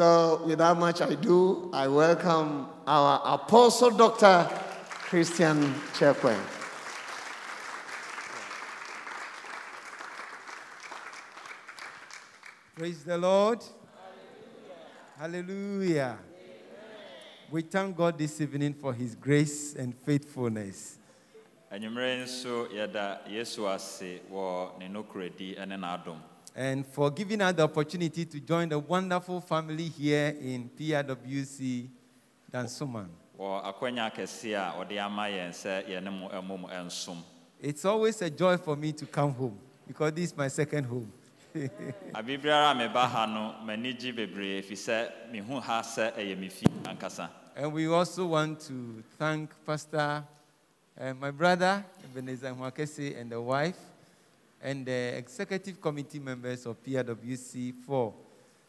So, without much ado, I welcome our Apostle Dr. Christian Chekwe. Praise the Lord. Hallelujah. Hallelujah. We thank God this evening for his grace and faithfulness. anwummerɛ nso yɛda yesu ase wɔ ne nokorɛdi ne n'adom And for giving us the opportunity to join the wonderful family here in PRWC Dansoman. wɔ akwanya kɛse a ɔde ama yɛn sɛ yɛne mo mmom nsom It's always a joy for me to come home because this is my second home. abe biara a meba ha no m'ani gye bebree ɛfiri sɛ mehu ha sɛ ɛyɛ me fi ankasa And we also want to thank Pastor, uh, my brother, Ebenezer Mwakese, and the wife, and the executive committee members of PRWC for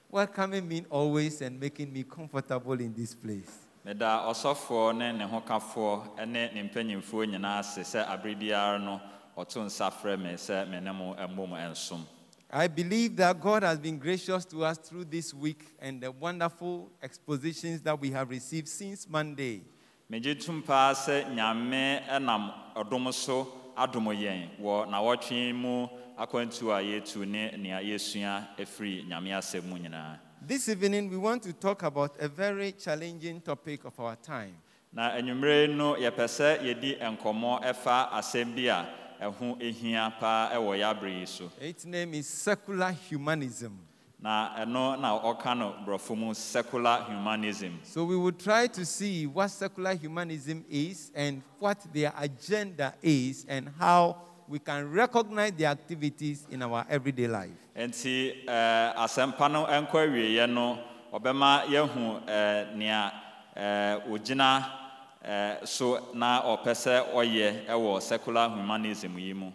welcoming me always and making me comfortable in this place. meda ɔsɔfoɔ ne ne ne ne mpanyimfoɔ nyinaa ase sɛ abere biara no ɔto nsa frɛ me sɛ me ne mo mmom nsom I believe that God has been gracious to us through this week and the wonderful expositions that we have received since Monday. megye tom paa sɛ nyame nam ɔdom so adom yɛn wɔ nawɔtwe mu akwantu a yɛtu ne nea yɛsua afiri nyame asɛm mu nyinaa This evening, we want to talk about a very challenging topic of our time. na anwummerɛ no yɛpɛ sɛ yɛdi nkɔmmɔ ɛfa asɛm bi a ɛho hia paa ɛwɔ yɛ abere yi so Its name is secular humanism. Na ɛno na ɔka no borɔfo mu secular humanism So we will try to see what secular humanism is and what their agenda is and how we can recognize their activities in our everyday life. nti eh, asɛmpa no nkɔ awieeɛ no ɔbɛma yɛahu eh, nea eh, ɔgyina eh, so na ɔpɛ sɛ ɔyɛ ɛwɔ secular humanism yi mu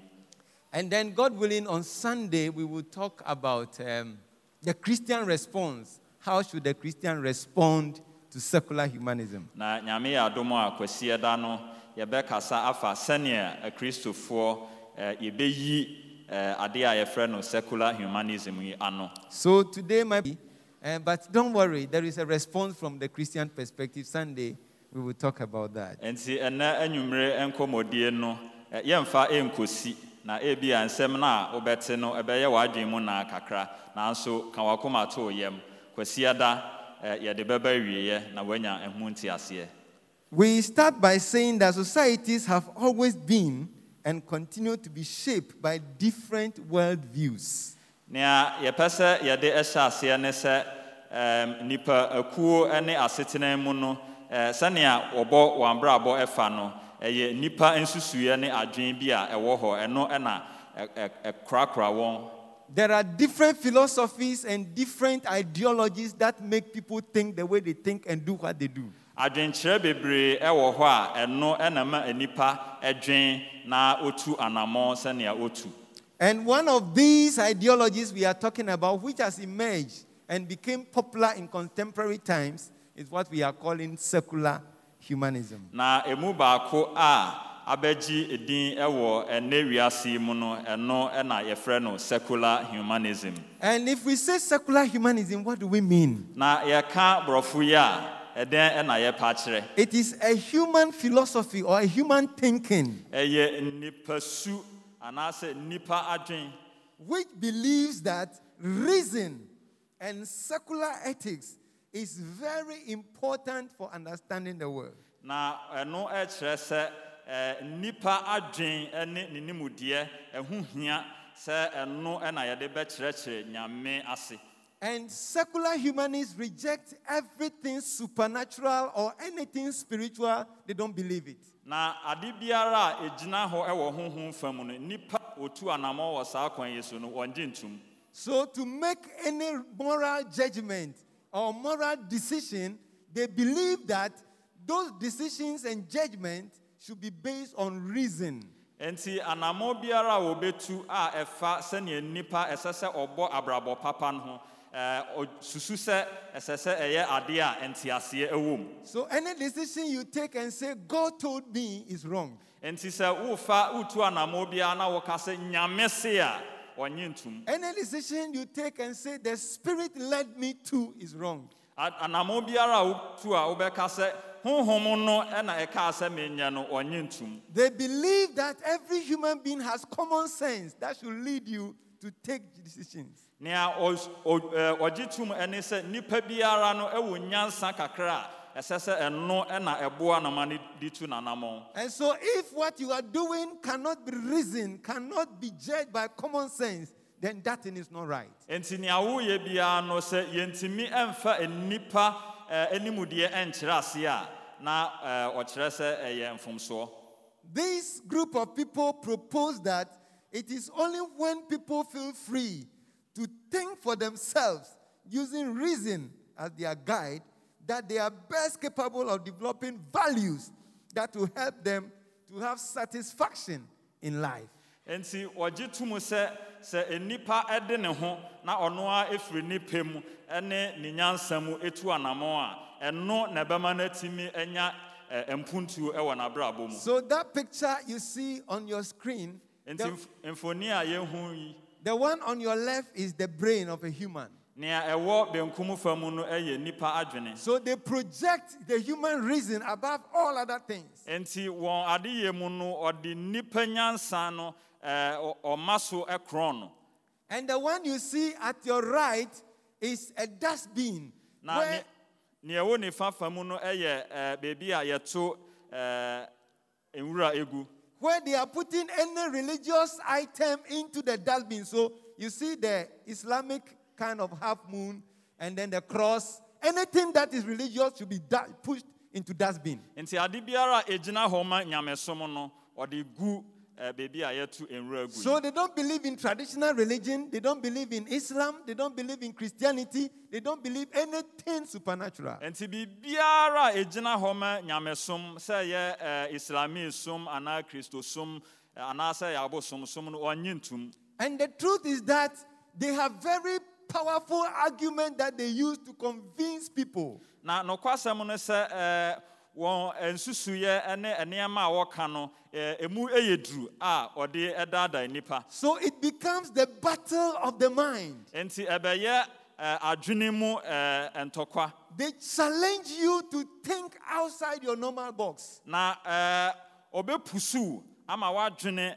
And then, God willing, on Sunday, we will talk about um, the Christian response. How should the Christian respond to secular humanism? na nyame yɛ adom a da no yɛbɛkasa afa sɛnea akristofoɔ eh, yɛbɛyi eh, adeɛ a yɛfrɛ no secular humanism yi ano So today might be, uh, but don't worry, there is a response from the Christian perspective. Sunday, we will talk about that. nti ɛnɛ anwummere nkɔmmɔdie no eh, yɛmfa ɛnkɔsi na ebi a nsɛm no a wobɛte no ɛbɛyɛ w'adwene mu naa kakra. Nanso ka wakoma to yam. Kwasiɛ da eh, yɛde bɛba awieeɛ na ɛho We start by saying that societies have always been and continue to be shaped by different worldviews. nea yɛpɛ sɛ yɛde ɛhyɛ aseɛ ne sɛ ɛm, nipa akuo ne asetena mu no eh, sɛnea wɔbɔ wɔn abrabɔ ɛfa no ɛyɛ nipa nsusuiɛ ne adwene bi a ɛwɔ hɔ. Ɛno ɛna ɛ- ɛ- ɛkorakora wɔn. There are different philosophies and different ideologies that make people think the way they think and do what they do. adwenkyerɛ bebree ɛwɔ hɔ a ɛno ɛna ma nipa ɛdwen na otu anammɔn sɛnea otu. And one of these ideologies we are talking about, which has emerged and became popular in contemporary times, is what we are calling secular humanism. na emu baako a abɛgye din ɛwɔ ɛnɛ wiase mu no ɛno ɛna yɛfrɛ no secular humanism And if we say secular humanism, what do we mean? na yɛka borɔfo yi a ɛdɛn ɛna yɛpa kyerɛ It is a human philosophy or a human thinking ɛyɛ nipasu anaasɛ nipa adwen which believes that reason and secular ethics is very important for understanding the world. na eh, ɛno ɛkyerɛ eh, sɛ eh, ɛɛ, nipa adwen ne ne nimudeɛ ɛho hia sɛ ɛno ɛna yɛde bɛkyerɛkyerɛ nyame ase And secular humanists reject everything supernatural or anything spiritual, they don't believe it. na ade biara a ɛgyina hɔ ɛwɔ honhom fa no nipa otu anammɔ wɔ saa kwan yi so no wɔngye ntom So, to make any moral judgment or moral decision, they believe that those decisions and judgment should be based on reason. enti anammɔ biara a wɔbɛtu eh, a ɛfa sɛnea nipa ɛsɛ sɛ ɔbɔ abrabɔ papa no ho ɛɛ, ɔsusu sɛ ɛsɛ sɛ ɛyɛ adeɛ a nteaseɛ ɛwɔ mu So, any decision you take and say, God told me, is wrong. enti sɛ wofa wotu anammɔ biara na wɔka sɛ nyame se a ɔnye Any decision you take and say, the Spirit led me to, is wrong. A- anammɔ biara a wotu a wobɛka sɛ honhom no ɛna ɛkaa sɛ menyɛ no ɔnye They believe that every human being has common sense that should lead you to take decisions. nea ɔs- ɔ- ɛ, ɔgye tom ɛne sɛ nnipa biara no ɛwɔ nyansa kakra a ɛsɛ sɛ ɛno ɛna ɛboa nama no de tu n'anammɔn And so, if what you are doing cannot be reasoned, cannot be judged by common sense, then that thing is not right. enti nea woyɛ biara no sɛ yɛntumi ɛmfa nnipa ɛ, animudeɛ ɛnkyerɛ ase a na ɛ, ɔkyerɛ sɛ ɛyɛ mfomsoɔ This group of people propose that it is only when people feel free to think for themselves using reason as their guide that they are best capable of developing values that will help them to have satisfaction in life. enti ɔgye tom sɛ sɛ nnipa ɛde ne ho na ɔno a ɛfiri ne pɛ mu ɛne ne nyansa mu ɛtu anammɔn a ɛno na ɛbɛma no atumi anya mpuntuo ɛwɔ n'abrabɔ mu So that picture you see on your screen, nti mfoni a yɛhu yi the one on your left is the brain of a human. Nea ɛwɔ benkum fa mu no ɛyɛ nnipa adwene So they project the human reason above all other things. enti wɔn adeyɛ mu no ɔde nnipa nyansa no ɛɛ, ɔ- ɔma so ɛkorɔn no And the one you see at your right is a dustbin. where- ne- nea ɛwɔ nifa fa mu no ɛyɛ ɛɛ, beebi a yɛto ɛɛ, nwura egu where they are putting any religious item into the dustbin. So you see the Islamic kind of half moon and then the cross. Anything that is religious should be da- pushed into dustbin. nti ade biara a ɛgyina hɔ ma nyamesom no ɔde gu ɛɛ, beebi a yɛto nwura gu. So they don't believe in traditional religion. They don't believe in Islam. They don't believe in Christianity. They don't believe anything supernatural. nti biribiara a ɛgyina hɔ ma nyamesom sɛ ɛyɛ eh, ɛɛ, islami som anaa kristosom ɛɛ, eh, anaasɛ yɛ abosomsom no ɔnye And the truth is that they have very powerful argument that they use to convince people. na nokwasɛm no sɛ ɛɛ, wɔn nsusuyɛ ne nneɛma a wɔka no ɛɛ, emu yɛ duru a ɔde ɛdaadaa nnipa So it becomes the battle of the mind. nti ɛbɛyɛ ɛɛ, adwene mu ɛɛ, ntɔkwa They challenge you to think outside your normal box na ɛɛ, ɔbɛpusuw ama woadwene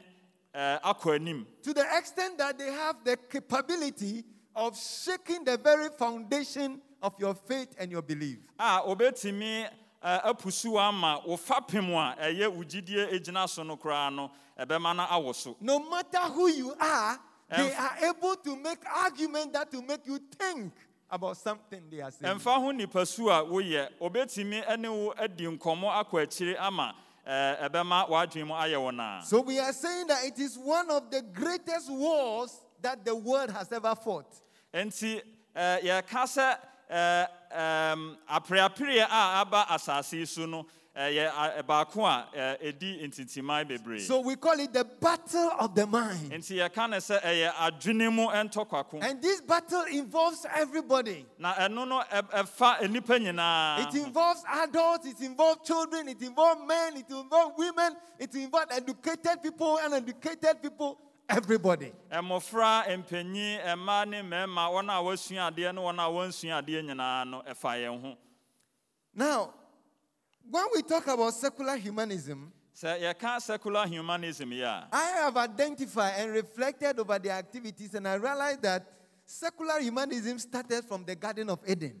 ɛɛ, akɔ anim to the extent that they have the capability of shaking the very foundation of your faith and your belief. a obetumi eh, ɛ, apusuw ama a ɛyɛ wo gyidie so no koraa no ɛbɛma no awo so No matter who you are, they are able to make argument that will make you think about something they are saying. ɛmfa ho nipasu a woyɛ obetumi ne wo adi nkɔmmɔ akɔ akyire ama eh, ɛ, ɛbɛma w'adwene mu ayɛ wo naa So we are saying that it is one of the greatest wars that the world has ever fought. Nti ɛ, eh, yɛka sɛ eh, ɛ, a aba asase yi so no eh, ɛyɛ a- baako a ɛdi ntintiman bebree So we call it the battle of the mind. nti yɛka ne sɛ ɛyɛ adwene mu ntɔkwako And this battle involves everybody. na ɛno no ɛfa nnipa nyinaa It involves adults, it involves children, it involves men, it involves women, it involves educated people, and uneducated people, everybody. mmɔfra mpanyin mmaa ne mmarima wɔn a wɔasua adeɛ ne wɔn a wɔnsua adeɛ nyinaa no ɛfa yɛn ho Now, when we talk about secular humanism, secular humanism yi a I have identified and reflected over their activities, and I realized that secular humanism started from the Garden of Eden.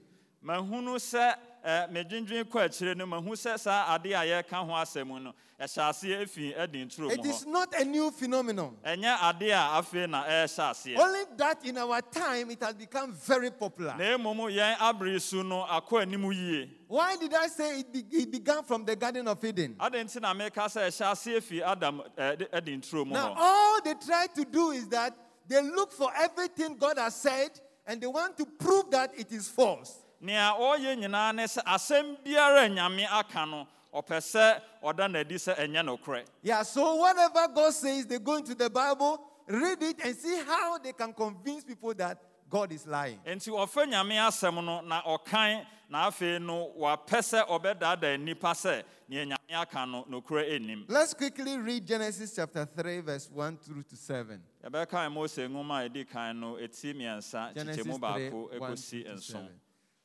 Eh, mahunu sɛ ɛ, medwendwen kɔ akyire no mahu sɛ saa adeɛ a yɛreka ho asɛm no ɛhyɛ aseɛ ɛdi nturo mu is hɔ not a new phenomenon. ɛnyɛ adeɛ a afei na ɛrehyɛ aseɛ Only that in our time it has become very popular. na mmom yɛn abere so no akɔ anim yie Why did I say it, be- it began from the Garden of Eden? adɛn nti na meka sɛ ɛhyɛ aseɛ fi adam eh, ɛ, ɛdi nturo mu Now, hɔ all they try to do is that they look for everything God has said and they want to prove that it is false. Nea nyinaa ne sɛ asɛm biara nyame aka no ɔpɛ sɛ ɔda n'adi sɛ ɛnyɛ nokorɛ Yeah, so whatever God says, they go into the Bible, read it, and see how they can convince people that God is lying. enti ɔfa nyame asɛm no na ɔkan na afei no wapɛ sɛ ɔbɛdaadaa nnipa sɛ nea nyame aka no nokorɛ ɛnnim Let's quickly read Genesis chapter 3, verse 1 through to 7. yɛbɛkae mose nwoma a ɛdi kan no ɛti mmiɛnsa kyekyɛmu baako ɛkɔsi nson 7.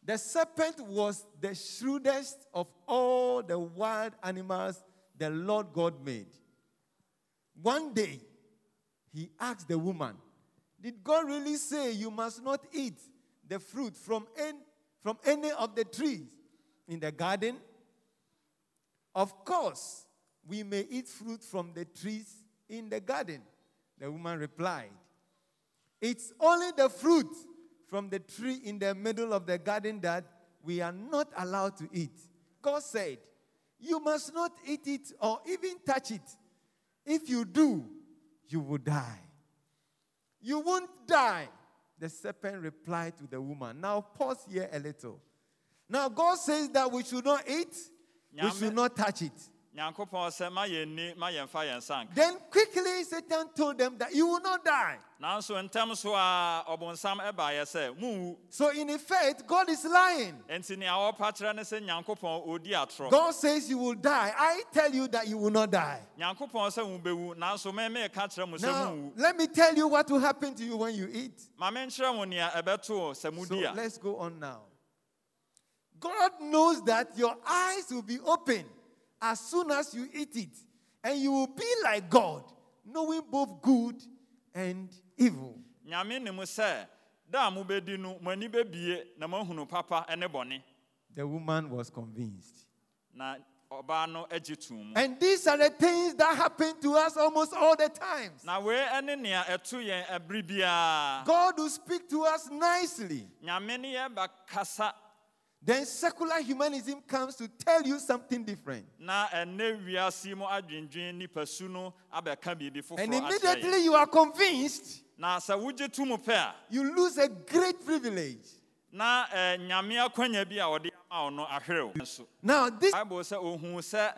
The serpent was the shrewdest of all the wild animals the Lord God made. One day, he asked the woman, Did God really say you must not eat the fruit from any, from any of the trees in the garden? Of course, we may eat fruit from the trees in the garden. The woman replied, It's only the fruit from the tree in the middle of the garden that we are not allowed to eat. God said, You must not eat it or even touch it. If you do, you will die. You won't die. The serpent replied to the woman. Now, pause here a little. Now, God says that we should not eat, we should not touch it. Nyankopɔn sɛ ma yɛnni ma yɛmfa yɛn nsa nka Then quickly Satan told them that you will not die. so a ɔbonsam ɛbaeɛ sɛ muwu So, in effect, God is lying. enti nea wɔpa kyerɛ ne sɛ nyankopɔn ɔdi atorɔ God says you will die. I tell you that you will not die. nyankopɔn sɛ wobɛwu nanso meme ka kyerɛ mo sɛ Now, let me tell you what will happen to you when you eat. ma menkyerɛ mo nea ɛbɛto wo sɛ So, let's go on now. God knows that your eyes will be open as soon as you eat it, and you will be like God, knowing both good and evil. nyame nim sɛ da a mobɛdi no mo ani bɛbie na moahunu papa ne bɔne The woman was convinced. na ɔbaa no agye too mu And these are the things that happen to us almost all the times. na wei ne nea ɛto yɛn ɛbere biara God will speak to us nicely. nyame ne yɛ bɛkasa Then secular humanism comes to tell you something different. na ɛnɛ wiase mu adwendwen nipasu no abɛka biribi And foforɔ akyerɛ yɛn. immediately you are convinced, na sɛ wogye to mu pɛ a you lose a great privilege. na nyame akwanya bi a ɔde ama wo no ahwere wo nso Now, this bible sɛ ohuu sɛ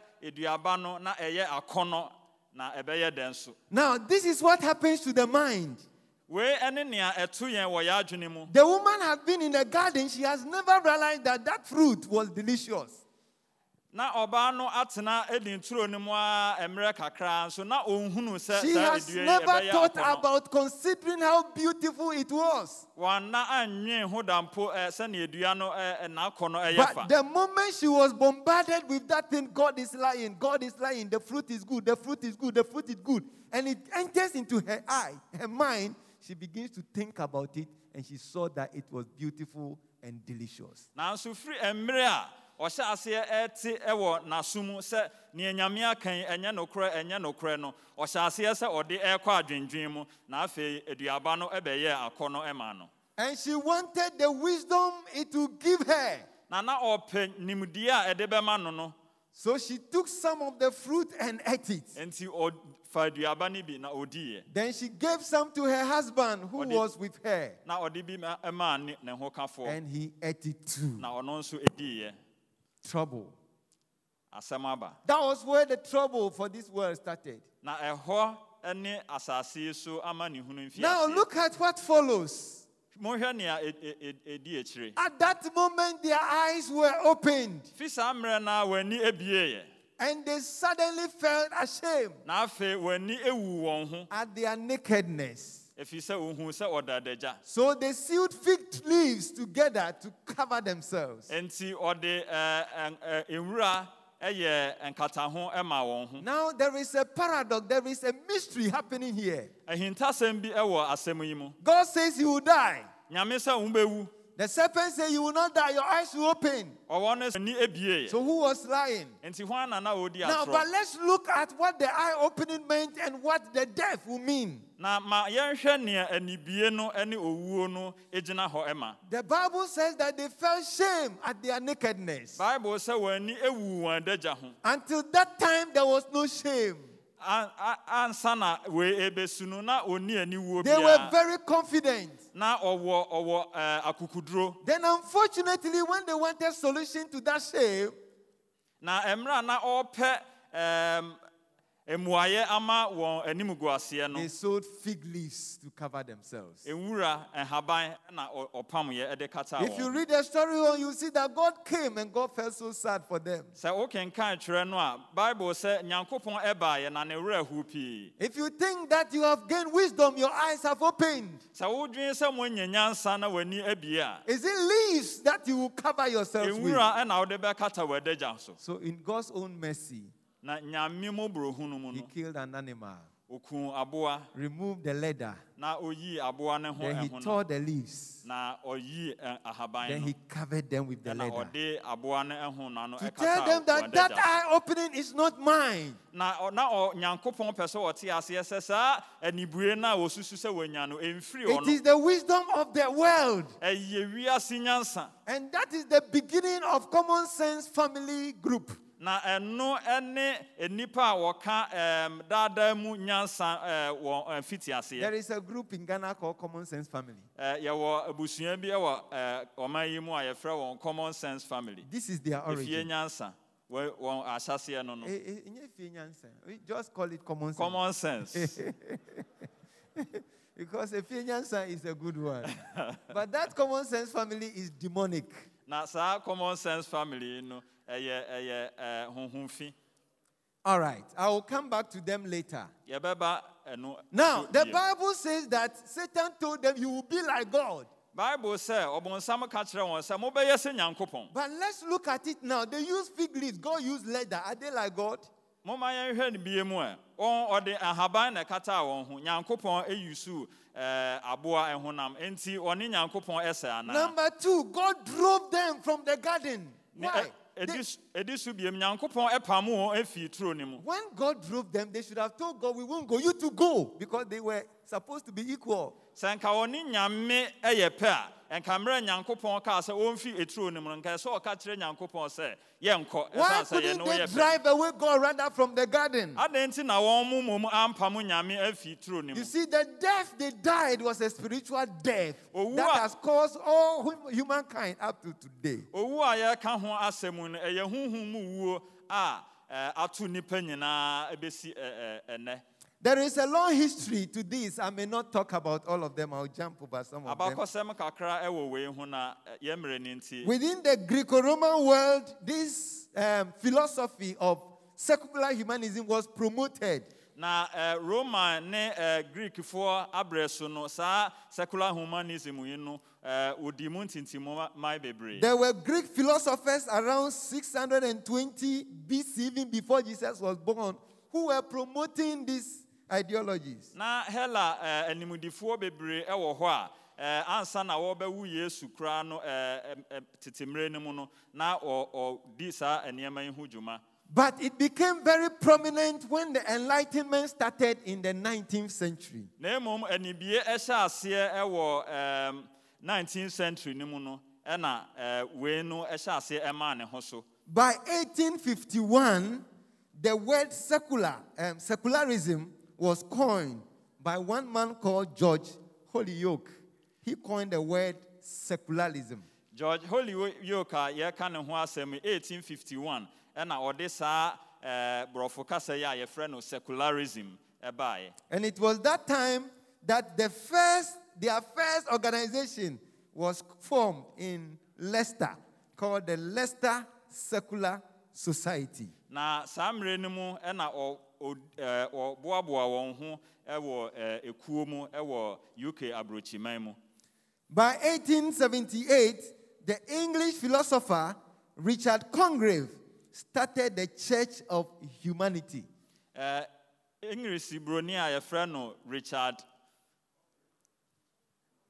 na ɛyɛ akɔnnɔ na ɛbɛyɛ dɛn so now this is what happens to the mind. Wei ne nea ɛto yɛn wɔ yɛn adwene mu The woman has been in the garden. She has never realized that that fruit was delicious. na ɔbaa no atena adi nturo no mu a mmerɛ kakra nso na ɔnhunu sɛ She has never thought about considering how beautiful it was. wɔanna annwen ho da eh, sɛnea adua no eh, eh, ɛyɛ fa But the moment she was bombarded with that thing, God is lying, God is lying, the fruit is good, the fruit is good, the fruit is good. And it enters into her eye, her mind. She begins to think about it, and she saw that it was beautiful and delicious. nanso firi mmerɛ a ɔhyɛ aseɛ ɛte ɛwɔ n'aso mu sɛ nea nyame aka yi ɛnyɛ nokorɛ ɛnyɛ nokorɛ no ɔhyɛ aseɛ sɛ ɔde ɛrekɔ adwendwen mu na afei aduaba no ɛma no And she wanted the wisdom it would give her. na na ɔpɛ nimdeɛ a ɛde bɛma no no So she took some of the fruit and ate it. enti ɔfa aduaba no bi na Then she gave some to her husband who was with her, na ɔde bi ma- ɛmaa ne ne ho kafoɔ and he ate it too. na ɔno nso ɛdiiɛ Trouble. That was where the trouble for this world started. na ɛhɔ ne asase yi so ama ne hunu Now look at what follows. At that moment, their eyes were opened, fi saa mmerɛ no a and they suddenly felt ashamed na afei w'ani ewu wɔn ho. at their nakedness. ɛfiri sɛ ohun sɛ ɔda adagya. So they sewed fig leaves together to cover themselves. Enti ɔde ɛɛ, ɛn- ɛ, nwura ɛyɛ nkataho ɛma wɔn ho Now there is a paradox, there is a mystery happening here. ahintasɛm bi ɛwɔ asɛm yi mu God says you will die. Nyame sɛ wo bɛwu The serpent said, you will not die, your eyes will open. ɔwɔ no ani abieeɛ So who was lying? enti hwan na na ɔdi Now, but let's look at what the eye opening meant and what the death will mean. na ma yɛnhwɛ nea anibie no ne owuo no gyina hɔ ɛma The Bible says that they felt shame at their nakedness. bible sɛ wɔn ani ewu wɔn adagya ho Until that time, there was no shame. An- a- ansa na wei ebesu no na oni aniwuo They were very confident. ɔwɔ eh, Then, unfortunately, when they wanted solution to that shame, na mmerɛ a na ɔrepɛ They sold fig leaves to cover themselves. nwura nhaban na ɔ- ɔpamyɛ de kata If you read the story on, you see that God came and God felt so sad for them. sɛ wokenkan twerɛ no a bible sɛ nyankopɔn ɛbaeɛ na ne werɛ ahu pii If you think that you have gained wisdom, your eyes have opened. sɛ wodwene sɛ moanya nyansa na w'ani abie a Is it leaves that you will cover yourselves with? nwura ɛna wode bɛkata w'adagya so So, in God's own mercy, na nyame mmɔborɔhu no mu He killed an animal, removed the leather, na oyii aboa no ho then He tore the leaves, na ɔyii ɛ, eh, ahaban then He covered them with the leather. ɔde aboa no ɛho na no To tell them that that eye opening is not mine. na ɔ- na ɔ- nyankopɔn pɛ sɛ ɔte aseɛ sɛ saa anibue no a wɔsusu sɛ wɔanya no ɛmfiri It is the wisdom of the world. ɛyɛ wiase nyansa. And that is the beginning of common sense family group. Na ɛno ne nnipa a wɔka daadaa mu nyansa ɛ, wɔ ɛ, fiti There aseɛ is a group in Ghana called Common Sense Family. Ɛ, yɛwɔ abusua bi wɔ ɛ, ɔman yi mu a yɛfrɛ wɔn common sense family This is their efie origin. nyansa wɔ- wɔn ahyɛseɛ no no Eh, eh, fie nyansa. We just call it common sense. common sense Because a fie nyansa is a good one. but that common sense family is demonic. Na saa common sense family no ɛyɛ ɛyɛ ɛ, honhom fi All right, I will come back to them later. yɛbɛba ɛno eh, Now, the. Bible says that Satan told them, You will be like God. bible sɛ ɔbonsam ka kyerɛ wɔn sɛ mobɛyɛ sɛ nyankopɔn But let's look at it now. They use fig leaves, God used leather. Are they like God? Yɛnhwɛ no bie mu a ɔn ɔde ahaban na ɛkataa wɔn ho nyankopɔn ɛyusu ɛɛ eh, aboa ɛhonam ɔne nyankopɔn ɛsɛ anaa Number two, God drove them from the garden. Why? Eh, ɛ- They- ɛdi s- ɛdi so biem nyankopɔn ɛpam wɔn ɛfiri turo no mu when God drove them, they should have told God, We won't go, you to go, because they were supposed to be equal. sɛ nka ɔne nyame ɛyɛ pɛ a nka mmerɛ nyankopɔn kaa sɛ ɔmfi eturo no mu no nka ɛsɛ ɔka kyerɛ nyankopɔn sɛ yɛnkɔ Why ɛsiane sɛ couldn't yɛne wo they yɛ pɛ drive away God rather from the garden? adɛn nti na wɔn mo mmom ampam nyame afi turo no mu You see, the death they died was a spiritual death Owu that a- has caused all hum- humankind up to today. owu a yɛka ho asɛm no ɛyɛ honhom mu wuo a ato nnipa nyinaa ɛ, ɛnɛ There is a long history to this. I may not talk about all of them. I'll jump over some of them. abakɔsɛm kakra ɛwɔ wei ho na eh, ɛ, yɛn mmerɛ no nti Within the Greco-Roman world, this um, philosophy of secular humanism was promoted. na eh, ɛ, roman ne eh, ɛ, greekfoɔ abrɛ so no saa secular humanism yi no wɔdi mu ntintimu man bebree There were Greek philosophers around 620 BC, even before Jesus was born, who were promoting these ideologies. na hela uh, uh, bebree eh, ɛwɔ hɔ a ɛ, ansa na wɔbɛwu yesu koraa no eh, mmerɛ no mu no na ɔ- ɔdi saa nneɛma yi ho dwuma But it became very prominent when the Enlightenment started in the 19th century. na mmom anibie ɛhyɛ aseɛ ɛwɔ 19th century no mu no ɛna ɛ, wei no ɛhyɛ aseɛ ɛmaa ne ho so By 1851, the word secular, um, secularism, was coined by one man called George Holyoake. He coined the word secularism. george holyoake ne ho 1851 ɛna ɔde saa ɛ, uh, borɔfo kasa yi a yɛfrɛ no secularism eh, ɛbaeɛ And it was that time that the first, their first organization was formed in Leicester called the Leicester Secular Society. na saa mmerɛ no mu ɛna eh, ɔ- ɔ- eh, ɛ, ɔboaboa wɔn ho eh, ɛwɔ ɛ, eh, ekuo mu ɛwɔ uk aburokyiman mu By 1878, the English philosopher Richard Congreve started the Church of Humanity. English buroni a yɛfrɛ no richard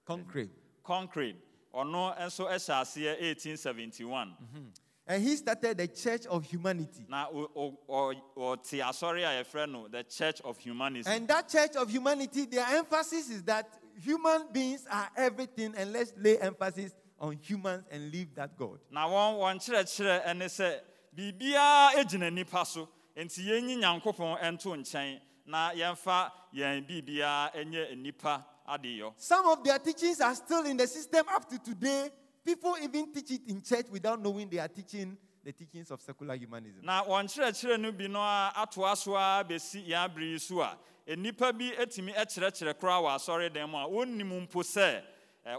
Congreve. concrete ɔno nso hyɛ aseɛ 1871 mm-hmm. And he started the Church of Humanity. na o- o- ɔ- ɔte asɔre a yɛfrɛ no the church of humanism And that Church of Humanity, their emphasis is that human beings are everything, and let's lay emphasis on humans and leave that God. na wɔn wɔn kyerɛkyerɛ ne sɛ biribiara gyina nipa so nti yɛnyi nyankopɔn nto nkyɛn na yɛmfa yɛn biribiara nyɛ nipa adeyɔ Some of their teachings are still in the system up to today. People even teach it in church without knowing they are teaching the teachings of secular humanism. na wɔn kyerɛkyerɛ no bi no a atoa so a bɛsi yɛn abere yi so a nnipa bi atumi kyerɛkyerɛ koraa wɔ asɔredan mu a wɔnnim mpo sɛ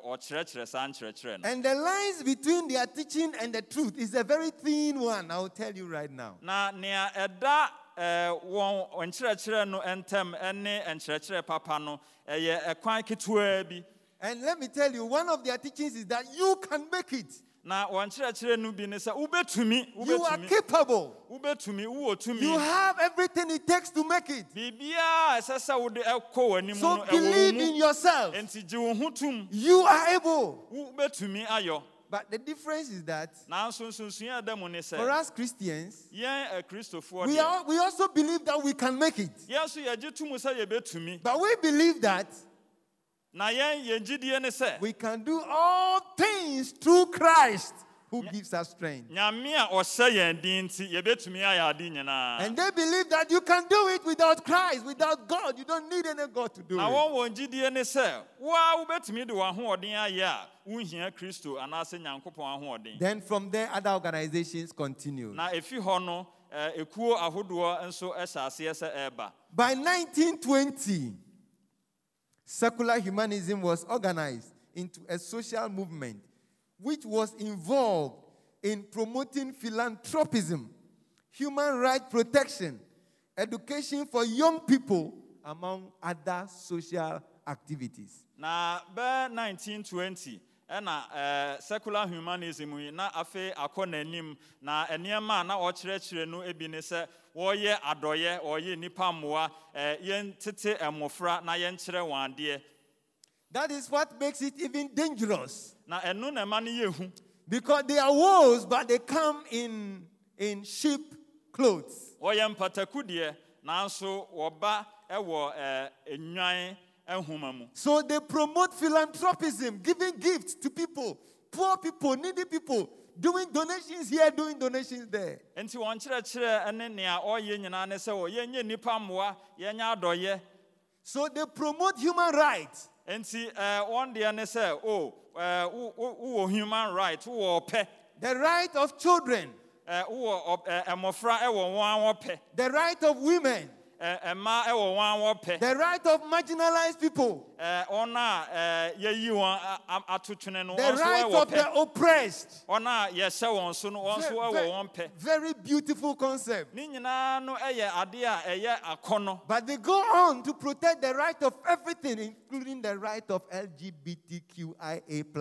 ɔkyerɛkyerɛ saa nkyerɛkyerɛ no And the lines between their teaching and the truth is a very thin one, I'll tell you right now. na nea ɛda wɔn nkyerɛkyerɛ no ntam ne nkyerɛkyerɛ papa no ɛyɛ ɛkwan ketewaa bi And let me tell you, one of their teachings is that you can make it. na wɔn nkyerɛkyerɛ no bi ne sɛ wobɛtumi You are capable. wobɛtumi wowɔ tumi You have everything it takes to make it. biribiara a ɛsɛ sɛ wode ɛkɔ w'anim So believe in yourself. enti gye wo ho tom You are able. wobɛtumi ayɔ But the difference is that nanso nsonsuan a ɛda mu ne for us Christians, we, are, we also believe that we can make it. yɛn nso yɛgye to mu sɛ yɛbɛtumi But we believe that na yɛn yɛn gyidie ne sɛ we can do all things through Christ who gives us strength. nyame a ɔhyɛ yɛn din nti yɛbɛtumi ayɛ ade nyinaa And they believe that you can do it without Christ, without God. You don't need any God to do it. wɔn wɔn gyidie ne sɛ woa wobɛtumi de w'ahoɔden ayɛ a wonhia kristo anaasɛ nyankopɔn ahoɔden Then from there, other organizations continue. na ɛfi hɔ no ɛ, ekuo ahodoɔ nso hyɛ aseɛ sɛ By 1920, secular humanism was organized into a social movement which was involved in promoting philanthropism, human rights protection, education for young people, among other social activities. Now, bɛɛ 1920 ɛna ɛɛ secular humanism yi na afei akɔ n'anim. Na nneɛma a na ɔkyerɛkyerɛ no bi ne sɛ wɔreyɛ adɔyɛ ɔreyɛ nipa mmoa ɛɛ yɛn tete mmɔfra na yɛnkyerɛ wɔn adeɛ. That is what makes it even dangerous. Na ɛno na ɛma no yɛ hu. Because they are wolves, but they come in, in sheep clothes. wɔyɛ mpataku deɛ nanso wɔba ɛwɔ ɛɛ enwan nhoma mu So they promote philanthropism, giving gifts to people, poor people, needy people, doing donations here, doing donations there. nti wɔn kyerɛkyerɛ ne nea ɔreyɛ nyinaa ne sɛ wɔ yɛnyɛ nipa mmoa yɛnyɛ adɔyɛ. So they promote human rights. nti ɛɛ eh, wɔn deɛ ne sɛ o eh, wo- wowɔ human right wowɔ ɔpɛ. The right of children, ɛɛ wowɔ mmɔfra ɛwɔ wɔn awɔ pɛ the right of women, ɛɛ mmaa ɛwɔ wɔn awɔ pɛ the right of marginalized people, no the right of the oppressed. wɔn a yɛhyɛ wɔn so no wɔn nso Ve- ɛwɔ ve- wɔn pɛ very beautiful concept. ne no yɛ adeɛ a ɛyɛ But they go on to protect the right of everything, including the right of LGBTQIA.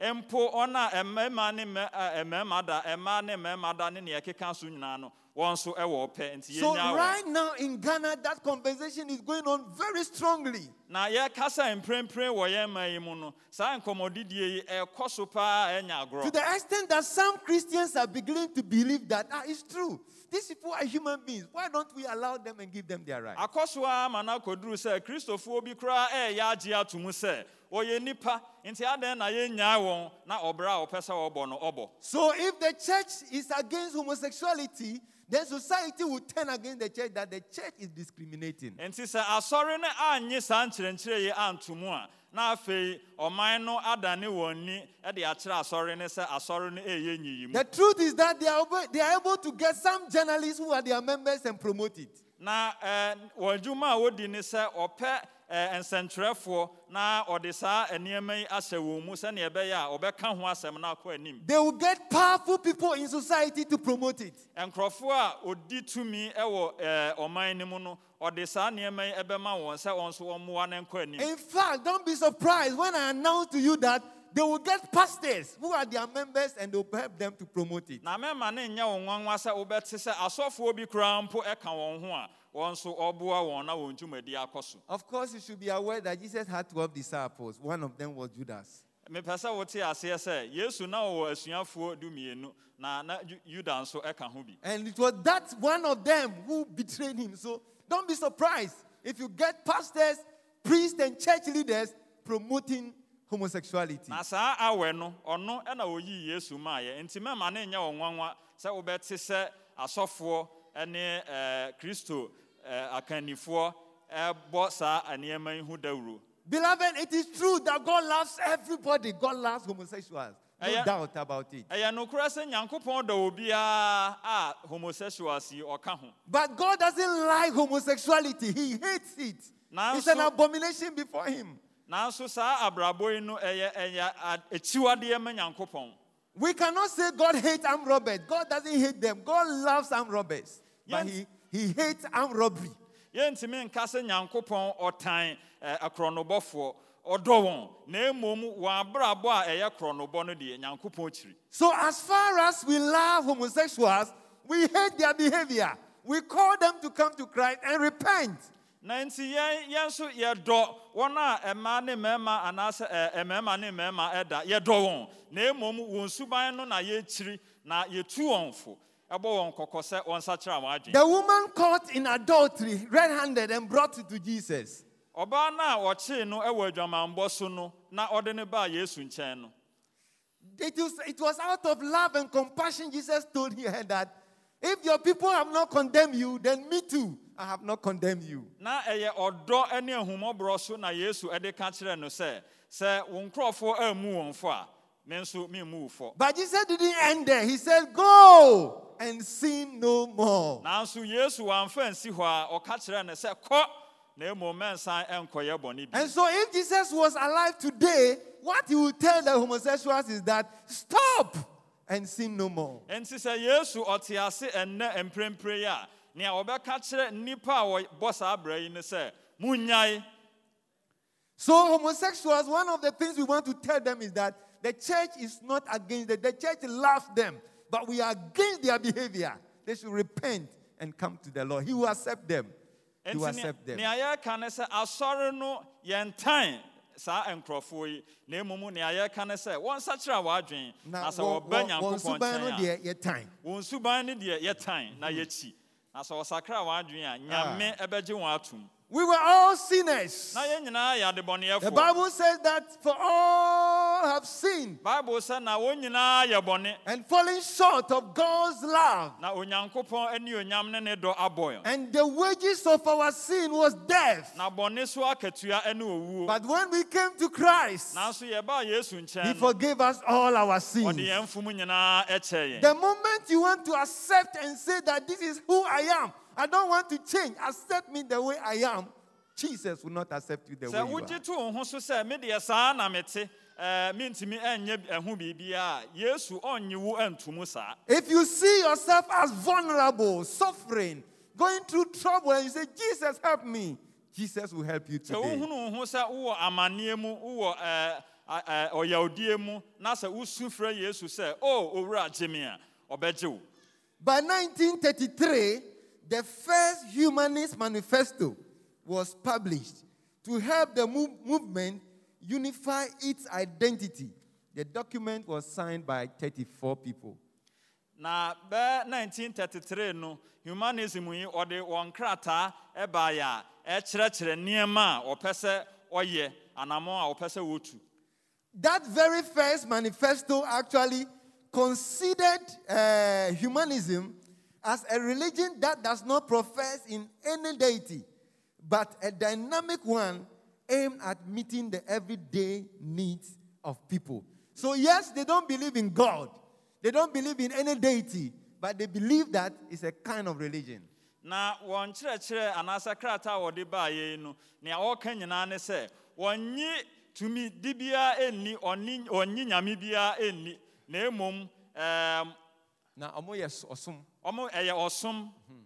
Na nneɛma a yɛabobɔ so yi nyinaa no ɔtoa so a ɛka sɛ mpo ɔn a mmarima ne mmarima da mmaa ne mmarima da ne nea ɛkeka so nyinaa no wɔn nso wɔ ɔpɛ nti So yɛnya wɔn right now in Ghana, that conversation is going on very strongly. na yɛkasa mprempren wɔ yɛn ma yi mu no saa nkɔmmɔdidie yi ɛkɔ so paa ɛnya To the extent that some Christians are beginning to believe that ah, it's true. These people are human beings. Why don't we allow them and give them their rights? akɔ so a ma no akɔduru sɛ kristofoɔ bi koraa ɛɛyɛ agye ato mu sɛ ɔyɛ nnipa nti adɛn na yɛnnyaa wɔn na ɔbrɛ a ɔpɛ sɛ ɔbɔ no ɔbɔ So if the church is against homosexuality, then society will turn against the church that the church is discriminating. nti sɛ asɔre no annye saa nkyerɛnkyerɛ yi anto mu a na afei ɔman no adane wɔn ni de akyerɛ asɔre no sɛ asɔre no ɛyɛ nyiyimu The truth is that they are, able, they are able to get some journalists who are their members and promote it. na ɛɛ, wɔn adwuma a wɔdi ne sɛ ɔpɛ Eh, nsɛntwerɛfoɔ na ɔde saa nneɛma yi ahyɛ wɔn mu sɛnea ɛbɛyɛ a ɔbɛka ho asɛm no akɔ anim They will get powerful people in society to promote it. nkurɔfoɔ a ɔdi tumi wɔ ɛɛ, eh, ɔman no mu no ɔde saa nneɛma yi bɛma wɔn sɛ wɔn nso wɔmmoa no nkɔ anim In fact, don't be surprised when I announce to you that they will get pastors who are their members and they'll help them to promote it. na mɛma ne nyɛ wɔn nwanwa sɛ wobɛte sɛ asɔfoɔ bi koraa mpo ɛka wɔn ho a wɔn nso ɔboa wɔn na wɔn dwumadi akɔ so Of course, you should be aware that Jesus had 12 disciples. One of them was Judas. mepɛ sɛ wote aseɛ sɛ yesu na wɔwɔ asuafoɔ dumienu na na Ju- yuda nso ɛka ho bi And it was that one of them who betrayed him. So don't be surprised if you get pastors, priests, and church leaders promoting homosexuality. na saa awɛ no ɔno ɛna oyii yesu maayɛ nti mɛma ne nyɛ wɔn nwanwa sɛ wobɛte sɛ asɔfoɔ ne ɛɛ, kristo ɛɛ, Eh, akannifoɔ ɛbɔ saa nneɛma yi ho dawuro Beloved, it is true that God loves everybody. God loves homosexuals. No Ɛyɛ- doubt about it. ɛyɛ nokorɛ sɛ nyankopɔn dɔ obiara a homosexuals yi ɔka ho But God doesn't like homosexuality. He hates it. Now it's an abomination before him. nanso saa abrabɔ yi no ɛyɛ ɛyɛ a- ma nyankopɔn We cannot say God hates armed robbers. God doesn't hate them. God loves armed robbers. But Yes. he, he hates armed robbery. yɛntumi nka sɛ nyankopɔn ɔtan eh, akorɔnobɔfoɔ ɔdɔ wɔn na mmom wɔn abrabɔ a ɛyɛ korɔnobɔ no deɛ nyankopɔn kyiri So, as far as we love homosexuals, we hate their behavior. We call them to come to Christ and repent. na nti yɛn yɛn nso yɛdɔ wɔn a mmaa ne mmarima anaasɛ ɛ, ɛ, mmarima ne mmarima ɛda yɛdɔ wɔn na mmom wɔn suban no na yɛkyiri na yɛtu wɔn fo ɛbɔ wɔn kɔkɔ sɛ wɔn nsakyerɛ wɔn adwene The woman caught in adultery, red handed, and brought it to Jesus. ɔbaa no a ɔkyee no wɔ adwamanbɔ so no na ɔde ne baa yesu nkyɛn no It was, it was out of love and compassion Jesus told her that if your people have not condemned you, then me too, I have not condemned you. na ɛyɛ ɔdɔ ne ahumɔborɔ so na yesu de ka kyerɛɛ no sɛ sɛ wo nkurɔfoɔ ammu wɔn fo a me nso memmu wo fɔ But Jesus didn't end there. He said, Go and sin no more. nanso yesu wamfa nsi hɔ a ɔka kyerɛɛ no sɛ kɔ na mmom mɛnsan nkɔyɛ bɔne bi And so, if Jesus was alive today, what he would tell the homosexuals is that stop and sin no more. enti sɛ yesu ɔte ase ɛnnɛ mprempren yi a nea ɔbɛka kyerɛ nnipa a wɔbɔ saa abra yi ne sɛ munnyae So, homosexuals, one of the things we want to tell them is that the church is not against them. The church loves them, but we are against their behavior. They should repent and come to the Lord. He will accept them. He will accept them. nea yɛreka ne sɛ asɔre no yɛntan saa nkurɔfoɔ yi na mmom nea yɛreka ne sɛ wɔnsakyerɛ wɔadwen na sɛ wɔn- wɔba wɔn- wɔn nyankopɔn suban no nkyɛn a time. wɔn suban no deɛ yɛtan na yɛkyi na sɛ wɔsakra wɔadwen a ah. nyame ɛbɛgye wɔn atom We were all sinners. na yɛn nyinaa yɛ The Bible says that for all have sinned bible sɛ na wɔn nyinaa yɛ bɔne and fallen short of God's love. na onyankopɔn ani onyam ne ne dɔ abɔ yɛn And the wages of our sin was death. na bɔne so akatua ne owuo But when we came to Christ, nanso yɛbaa yesu He forgave us all our sins. yɛn mfom nyinaa ɛkyɛɛ yɛn The moment you want to accept and say that this is who I am, I don't want to change, accept me the way I am, Jesus will not accept you the sɛ way you wogye are. to wo ho so sɛ medeɛ saa na mete eh, mentumi ɛnyɛ eh, ɛho eh, biribiaa ah. yesu oh, ɔnnye wo anto mu saa If you see yourself as vulnerable, suffering, going through trouble, and you say, Jesus, help me, Jesus will help you sɛ today. wohunu wo ho sɛ wowɔ amanneɛ mu wowɔ ɛɛ, a- ɛɛ, ɔyawdie mu. Na sɛ wosu frɛ yesu sɛ o oh, owura gye me a ɔbɛgye wo By 1933, the first Humanist Manifesto was published to help the mov- movement unify its identity. The document was signed by 34 people. na bɛɛ 1933 no humanism yi ɔde wɔn krataa ɛbaeɛ a ɛkyerɛkyerɛ nneɛma a ɔpɛ sɛ ɔyɛ anammɔn a ɔpɛ sɛ wɔtu That very first manifesto actually considered uh, humanism as a religion that does not profess in any deity, but a dynamic one aimed at meeting the everyday needs of people. So, yes, they don't believe in God, they don't believe in any deity, but they believe that it's a kind of religion. na wɔn kyerɛkyerɛ anaasɛ krataa a wɔde baeɛ yi no nea wɔka nyinaa ne sɛ wɔnyi tumi di biara ɛnni ɔnyi nyame biara ɛnni na mmom Now, Omo yes, awesome. ɔmo ɛyɛ ɔsom mhm.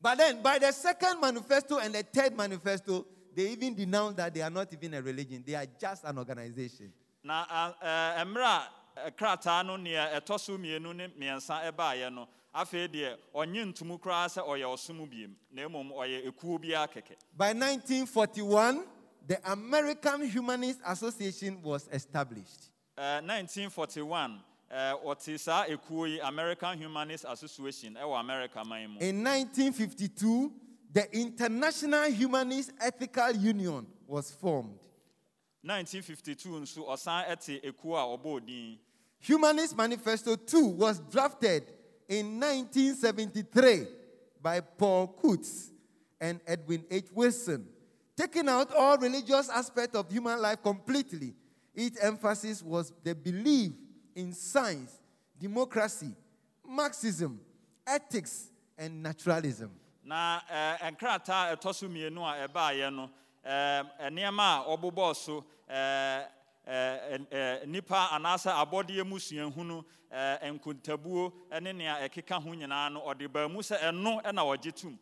But then, by the second manifesto and the third manifesto, they even denounce that they are not even a religion, they are just an organization. na ɛɛ, mmerɛ a krataa no nea ɛtɔ so mmienu ne mmiɛnsa ɛbaeɛ no afei deɛ ɔnye ntomu koraa sɛ ɔyɛ ɔsom biem na mmom ɔyɛ ekuo biara kɛkɛ By 1941, the American Humanist Association was established. Ɛɛ, 1941 ɛɛ, Eh, wɔte saa ekuo yi american humanist association eh, ɛwɔ america man mu In 1952, the International Humanist Ethical Union was formed. 1952 nso ɔsan ɛte ekuo a ɔbɔ odin Humanist Manifesto 2 was drafted in 1973 by Paul Kurtz and Edwin H. Wilson. taking out all religious aspects of human life completely. Its emphasis was the belief in science, democracy, Marxism, ethics, and naturalism. na eh, nkrataa a ɛtɔ so mmienu a ɛbaeɛ no eh, nneɛma a ɔbobɔɔ so eh, nipa anaasɛ abɔdeɛ mu suahunu nkontabuo ne nea ɛkeka ho nyinaa no ɔde baa mu sɛ ɛno na ɔgye tom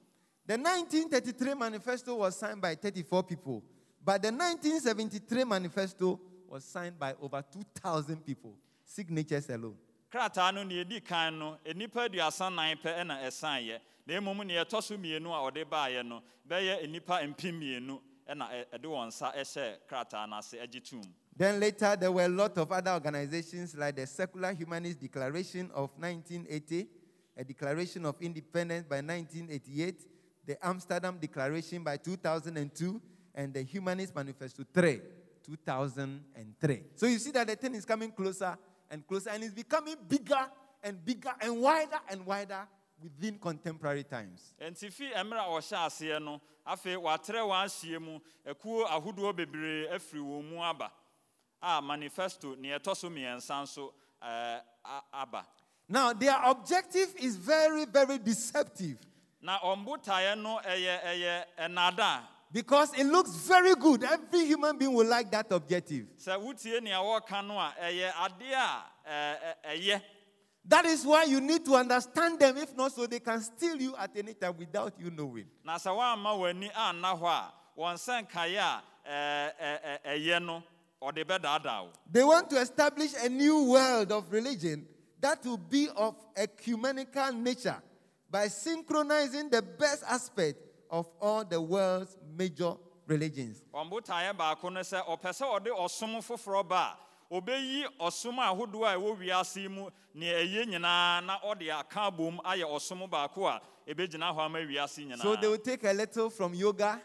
The 1933 manifesto was signed by 34 people, but the 1973 manifesto was signed by over 2,000 people, signatures alone. krataa no nea ɛdi kan no nnipa aduasa nan pɛ na mmom nea ɛtɔ so mmienu a ɔde baeɛ no bɛyɛ nnipa mpem mmienu ɛde wɔn nsa ɛhyɛ krataa no ase agye tom Then later, there were a lot of other organizations like the Secular Humanist Declaration of 1980, a Declaration of Independence by 1988, the Amsterdam Declaration by 2002, and the Humanist Manifesto 3, 2003. So you see that the thing is coming closer and closer, and it's becoming bigger and bigger and wider and wider within contemporary times. nti fi mmerɛ a ɔhyɛ aseɛ no afei watrɛ wɔn ahyia mu akuo ahodoɔ bebree afiri wɔn mu aba a manifesto nea ɛtɔ so mmiɛnsa nso ɛɛ, eh, a- aba Now, their objective is very, very deceptive. na ɔmbotaeɛ no ɛyɛ ɛyɛ ɛnada Because it looks very good. Every human being will like that objective. sɛ wotie nea wɔka no a ɛyɛ adeɛ a ɛɛ, ɛ- ɛyɛ That is why you need to understand them. If not, so they can steal you at any time without you knowing. They want to establish a new world of religion that will be of ecumenical nature by synchronizing the best aspect of all the world's major religions. ɔmbotaeɛ baako no sɛ ɔpɛ sɛ ɔde ɔsom foforɔ ba a ɔbɛyi ɔsom ahodoɔ a ɛwɔ wiase mu nea ɛyɛ nyinaa na ɔde aka abom ayɛ ɔsom baako a ɛbɛgyina hɔ ama wiase So they will take a little from yoga,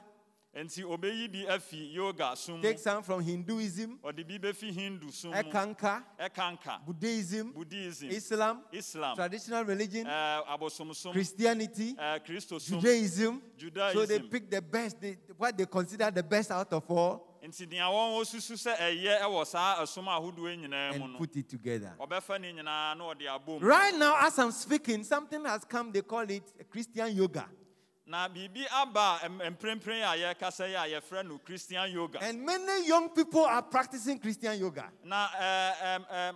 enti ɔbɛyi bi afi yoga mu take some from Hinduism, ɔde bi bɛfi hindu mu Eckankar, ɛkanka Buddhism, buddhism. Islam, islam. traditional religion, ɛɛ, abosomsom. Christianity, eh, ɛɛ, kristosom Judaism. So they pick the best, they, what they consider the best out of all, nti nea wɔn susu sɛ ɛyɛ ɛwɔ saa asom ahodoɔ yi nyinaa mu and put it together. ɔbɛfa ne nyinaa na ɔde abom. Right now, as I'm speaking, something has come, they call it Christian yoga. Na biribi aba mprempren a yɛrekasa yi a yɛfrɛ no christian yoga And many young people are practicing Christian yoga. na eh,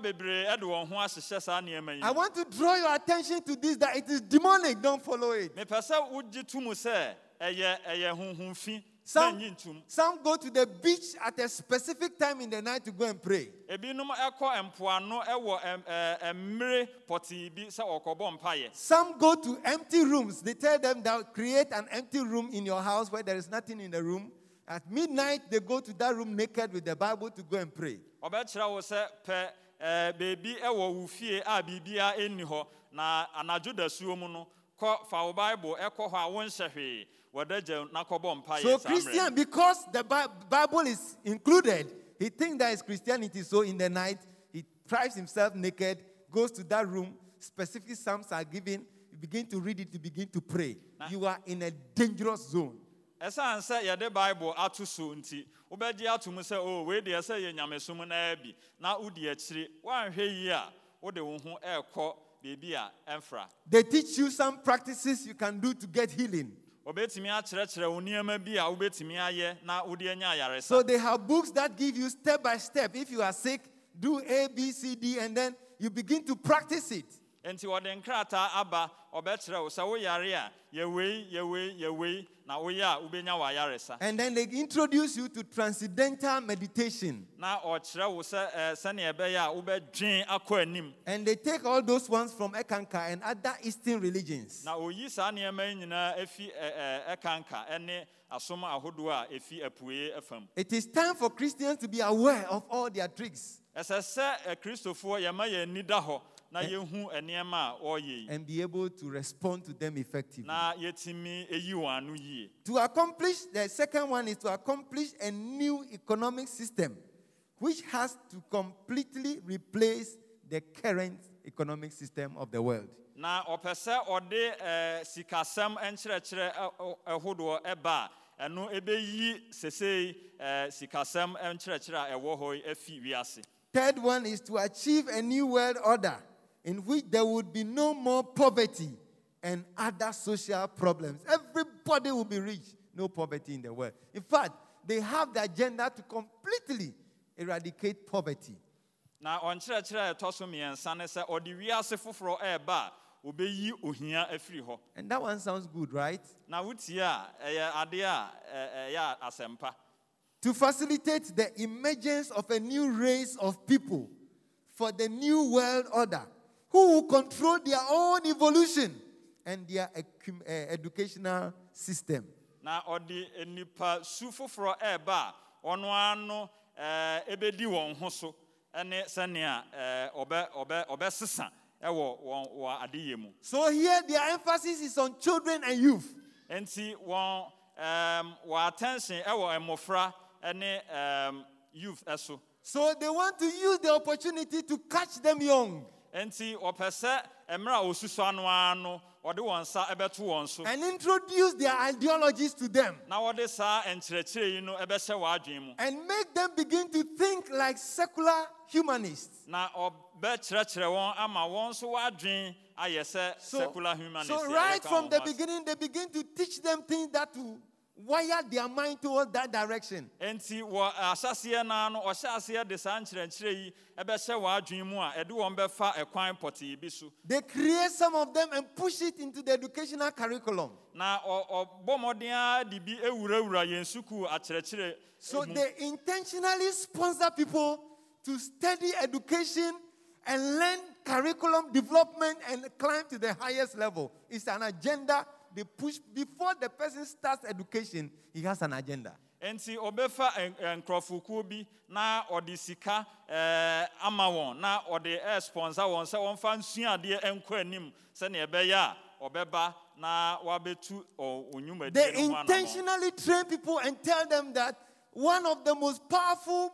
bebree de wɔn ho ahyehyɛ saa nneɛma I want to draw your attention to this that it is demonic, don't follow it. mepɛ sɛ wogye to mu sɛ ɛyɛ ɛyɛ honhomfi Some, some go to the beach at a specific time in the night to go and pray. ebinom ɛkɔ mpoano ɛwɔ ɛm- ɛ, mmere pɔtee bi sɛ ɔkɔbɔ mpayɛ Some go to empty rooms. They tell them that create an empty room in your house where there is nothing in the room. At midnight, they go to that room naked with the Bible to go and pray. ɔbɛkyerɛ wo sɛ pɛ ɛɛ, beebi ɛwɔ wo fie a biribiara ɛnni hɔ na anadwo dasuo mu no kɔ fa wo bible ɛkɔ hɔ a wonhyɛ hwee wɔda gya na kɔbɔ mpayɛ So, Christian, because the Bible is included, he thinks that is Christianity. So, in the night, he drives himself naked, goes to that room, specific psalms are given, you begin to read it, you begin to pray. You are in a dangerous zone. ɛsiane sɛ yɛde bible ato so nti wobɛgye ato mu sɛ o oh, wei deɛ sɛ yɛ nyamesom bi na wodi woanhwɛ yie a wode wo ho ɛrekɔ a ɛmfra They teach you some practices you can do to get healing. So, they have books that give you step by step. If you are sick, do A, B, C, D, and then you begin to practice it. Wɔde nkrataa aba ɔbɛkyerɛ wo sɛ woyare a yɛwei yɛwei yɛwei na woyɛ a wobɛnya w'ayaresa And then they introduce you to transcendental meditation. na ɔkyerɛ wo sɛ ɛɛ, sɛnea ɛbɛyɛ a wobɛdwen akɔ anim. And they take all those ones from Eckankar and other Eastern religions. na oyi saa nneɛma yi nyinaa efi eh, eh, ɛɛ ɛɛ, ɛkanka ɛne asom ahodoɔ a ɛfam It is time for Christians to be aware of all their tricks. Ɛsɛ sɛ akristofoɔ yɛma yɛn ani da hɔ na yɛhu nneɛma a ɔreyɛ and be able to respond to them effectively. na yɛtumi eyi wɔn ano To accomplish, the second one is to accomplish a new economic system which has to completely replace the current economic system of the world. na ɔpɛ sɛ ɔde ɛɛ sikasɛm nkyerɛkyerɛ ɛ- ɛ- ɛhodoɔ ɛno ɛbɛyi sesei sikasɛm nkyerɛkyerɛ a ɛwɔ hɔ yi afi wiase Third one is to achieve a new world order in which there would be no more poverty and other social problems. Everybody will be rich, no poverty in the world. In fact, they have the agenda to completely eradicate poverty. na ɔnkyerɛkyerɛ a ɛtɔ so mmiɛnsa ne sɛ ɔde wiase foforɔ ɛreba a wɔbɛyi ohia afiri hɔ And that one sounds good, right? na wotie a ɛyɛ adeɛ a ɛ- ɛyɛ asɛmpa To facilitate the emergence of a new race of people for the new world order who will control their own evolution and their eh, educational system. na ɔde nipa su foforɔ ɛreba a ɔno ara no ɛbɛdi eh, wɔn ho so sɛnea ɔbɛsesa eh, ɛwɔ eh, wɔn adeyɛ mu So here their emphasis is on children and youth. nti wɔn ɛɛm, wɔ attention ɛwɔ mmɔfra ɛne ɛɛm, youth ɛso So they want to use the opportunity to catch them young nti ɔpɛ sɛ mmerɛ a osusu ano ara no ɔde wɔn nsa ɛbɛto wɔn so and introduce their ideologies to them. Na wɔde saa nkyerɛkyerɛ yi no ɛbɛhyɛ wɔn adwene mu. And make them begin to think like secular humanists. na ɔbɛkyerɛkyerɛ wɔn ama wɔn nso wɔadwene ayɛ sɛ secular humanist so right from the beginning, they begin to teach them things that will wire their mind towards that direction. Enti wɔ eh, ahyɛseɛ naa no de saa nkyerɛnkyerɛ yi ɛbɛhyɛ wɔn adwene mu a ɛde wɔn bɛfa ɛkwan pɔtee bi so They create some of them and push it into the educational curriculum. na ɔ- ɔbɔ mmɔden ara de bi ewurawura yɛn sukuu akyerɛkyerɛ So they intentionally sponsor people to study education and learn curriculum development and climb to the highest level. It's an agenda they push before the person starts education. He has an agenda. Enti ɔbɛfa nkurɔfokuo bi na ɔde sika ɛɛ, ama wɔn na ɔde eh, ɛsponsor wɔn sɛ wɔmfa nsuadeɛ nkɔ anim sɛnea ɛbɛyɛ a ɔbɛba na wabɛtu ɔ- onnwumadie They no ho anammɔn. intentionally train people and tell them that one of the most powerful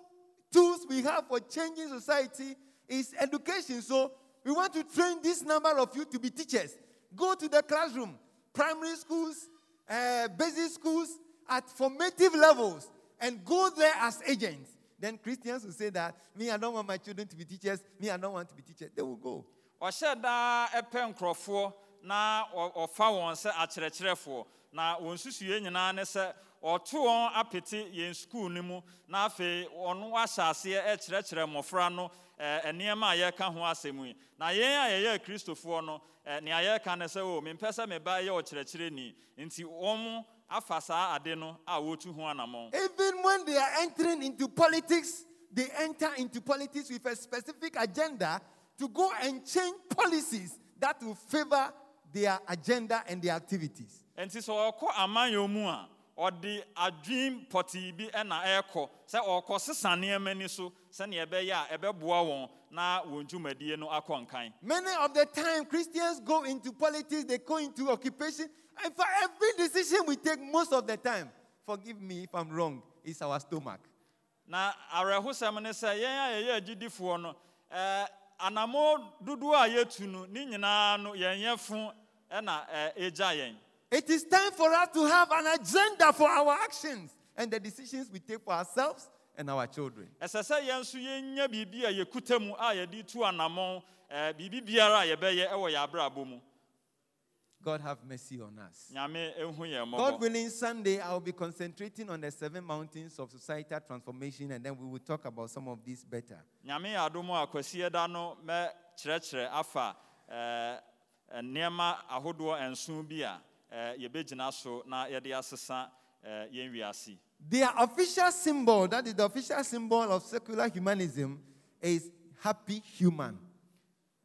tools we have for changing society is education. So we want to train this number of you to be teachers. Go to the classroom, primary schools, uh, basic schools, at formative levels, and go there as agents. Then Christians will say that, me, I don't want my children to be teachers. Me, I don't want to be teachers. They will go. ɔhyɛ daa ɛpɛ nkurɔfoɔ na ɔfa wɔn sɛ akyerɛkyerɛfoɔ na wɔn susue nyinaa ne sɛ ɔto wɔn apete yɛn sukuu no mu na afei ɔno ahyɛ aseɛ ɛkyerɛkyerɛ mmɔfra no Eh, eh, nneɛma a yɛka ho asɛm yi. Na yɛn a yɛyɛ kristofoɔ no ɛɛ, nea yɛka ne sɛ o mempɛ sɛ me ba yɛ ɔkyerɛkyerɛni nti wɔn afa saa ade no a wɔtu ho anammɔn Even when they are entering into politics, they enter into politics with a specific agenda to go and change policies that will favor their agenda and their activities. nti sɛ ɔkɔ amanyɔ mu a ɔde adwin pɔtee bi ɛna ɛrekɔ. Sɛ ɔrekɔ sesa nneɛma ni so sɛnea ɛbɛyɛ a ɛbɛboa wɔn na wɔn dwumadie no akɔ nkan Many of the time, Christians go into politics, they go into occupation. And for every decision we take, most of the time, forgive me if I'm wrong, is our stomach. na awerɛhosɛm ne sɛ yɛn a yɛyɛ agyidifoɔ no ɛɛ, anammɔ dodoɔ a yɛtu no ne nyinaa no yɛn yɛfo ɛna eh, ɛɛ, ɛgya yɛn It is time for us to have an agenda for our actions and the decisions we take for ourselves and our children. ɛsɛ sɛ yɛn nso yɛnya biribi a yɛkuta mu a yɛde tu anammɔn ɛɛ, biribi biara a yɛbɛyɛ ɛwɔ yɛn abrabɔ mu God have mercy on us. nyame ɛhu yɛn God willing, Sunday I'll be concentrating on the seven mountains of societal transformation, and then we will talk about some of these better. nyame yɛ adom a kwasi da no mɛkyerɛkyerɛ afa ɛɛ, nneɛma ahodoɔ nson bi a yɛbɛgyina so na yɛde asesa yɛn wiase Their official symbol, that is the official symbol of secular humanism, is happy human.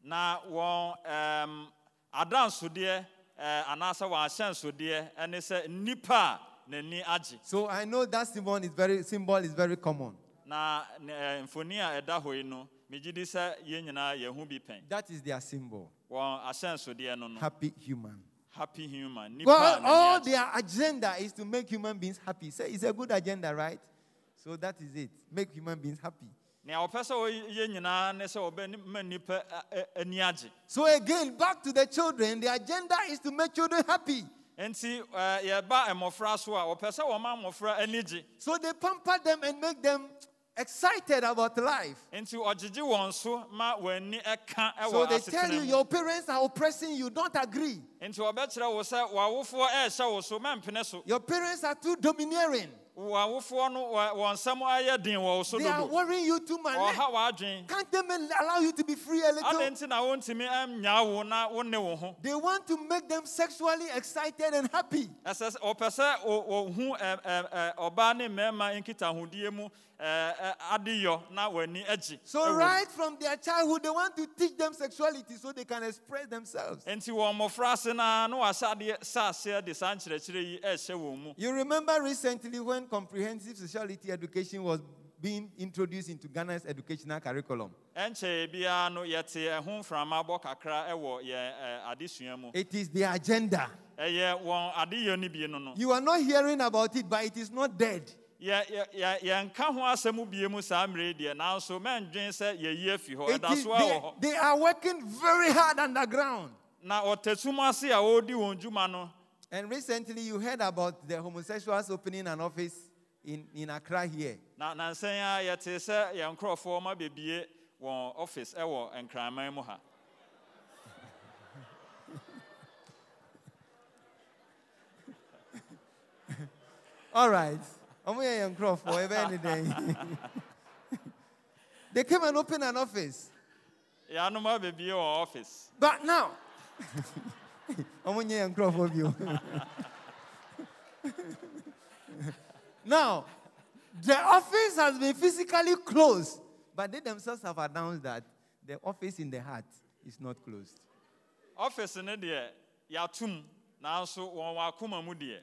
na wɔn ɛɛm, adansodeɛ ɛɛ, eh, anaasɛ wɔn ahyɛnsodeɛ ne sɛ nnipa a n'ani agye So I know that symbol is very symbol is very common. na eh, mfoni a ɛda hɔ yi no megye di sɛ yɛn nyinaa yɛn ho bi pɛn That is their symbol. wɔn ahyɛnsodeɛ no no Happy human. Happy human Well, all their agenda is to make human beings happy. So it's a good agenda, right? So that is it. Make human beings happy. nea ɔpɛ sɛ ɔyɛ nyinaa ne sɛ ɔbɛma nnipa ɛ- ɛ- ani agye So again, back to the children, the agenda is to make children happy. nti uh, yɛba mmɔfra so a wɔpɛ sɛ wɔma mmɔfra ani gye So they pamper them and make them excited about life. nti ɔgyegye wɔn so ma wɔn ani ɛka So they tell you your parents are oppressing you. Don't agree. nti wɔbɛkyerɛ wo sɛ w'awofoɔ ɛrehyɛ wo so mɛmpene so Your parents are too domineering. w'awofoɔ no wɔ- wɔn nsɛm ayɛ den wɔ wo so They are worrying you too much. Can't they allow you to be free a little? nti na wontumi ɛnnyaa wo na wo wo ho They want to make them sexually excited and happy. Uh, uh, w'ani agye So right from their childhood, they want to teach them sexuality so they can express themselves. nti wɔn mmɔfra ase na na wahyɛ adeɛ hyɛ aseɛ de saa nkyerɛkyerɛ yi ɛrehyɛ wɔn You remember recently when comprehensive sexuality education was being introduced into Ghana's educational curriculum. ɛnkyɛ biara no yɛte ɛho mframa bɔ kakra ɛwɔ yɛn ɛ, adesua It is the agenda. ɛyɛ wɔn adeyɔ no bi no no You are not hearing about it, but it is not dead. Yɛ- yɛ- yɛ- yɛnka ho asɛm bie mu saa mmerɛ deɛ nanso mɛndwen sɛ yɛyi afi hɔ ɛda so a wɔ they, hɔ they are working very hard underground. na ɔtatum ase a wɔredi wɔn dwuma no And recently, you heard about the homosexuals opening an office in, in Accra here. na nansɛn a yɛte sɛ yɛn nkurɔfoɔ ma bebie wɔn office ɛwɔ nkraman mu ha All right. Omo yɛ yɛn nkurɔfoɔ, ɛbɛyɛ ne dɛn? They came and opened an office. yɛanom a bebie wɔn office But now, Omo nyɛ yɛn nkurɔfoɔ bio. Now, the office has been physically closed, but they themselves have announced that the office in the heart is not closed. office no deɛ yɛatom nanso wɔn wɔ akoma mu so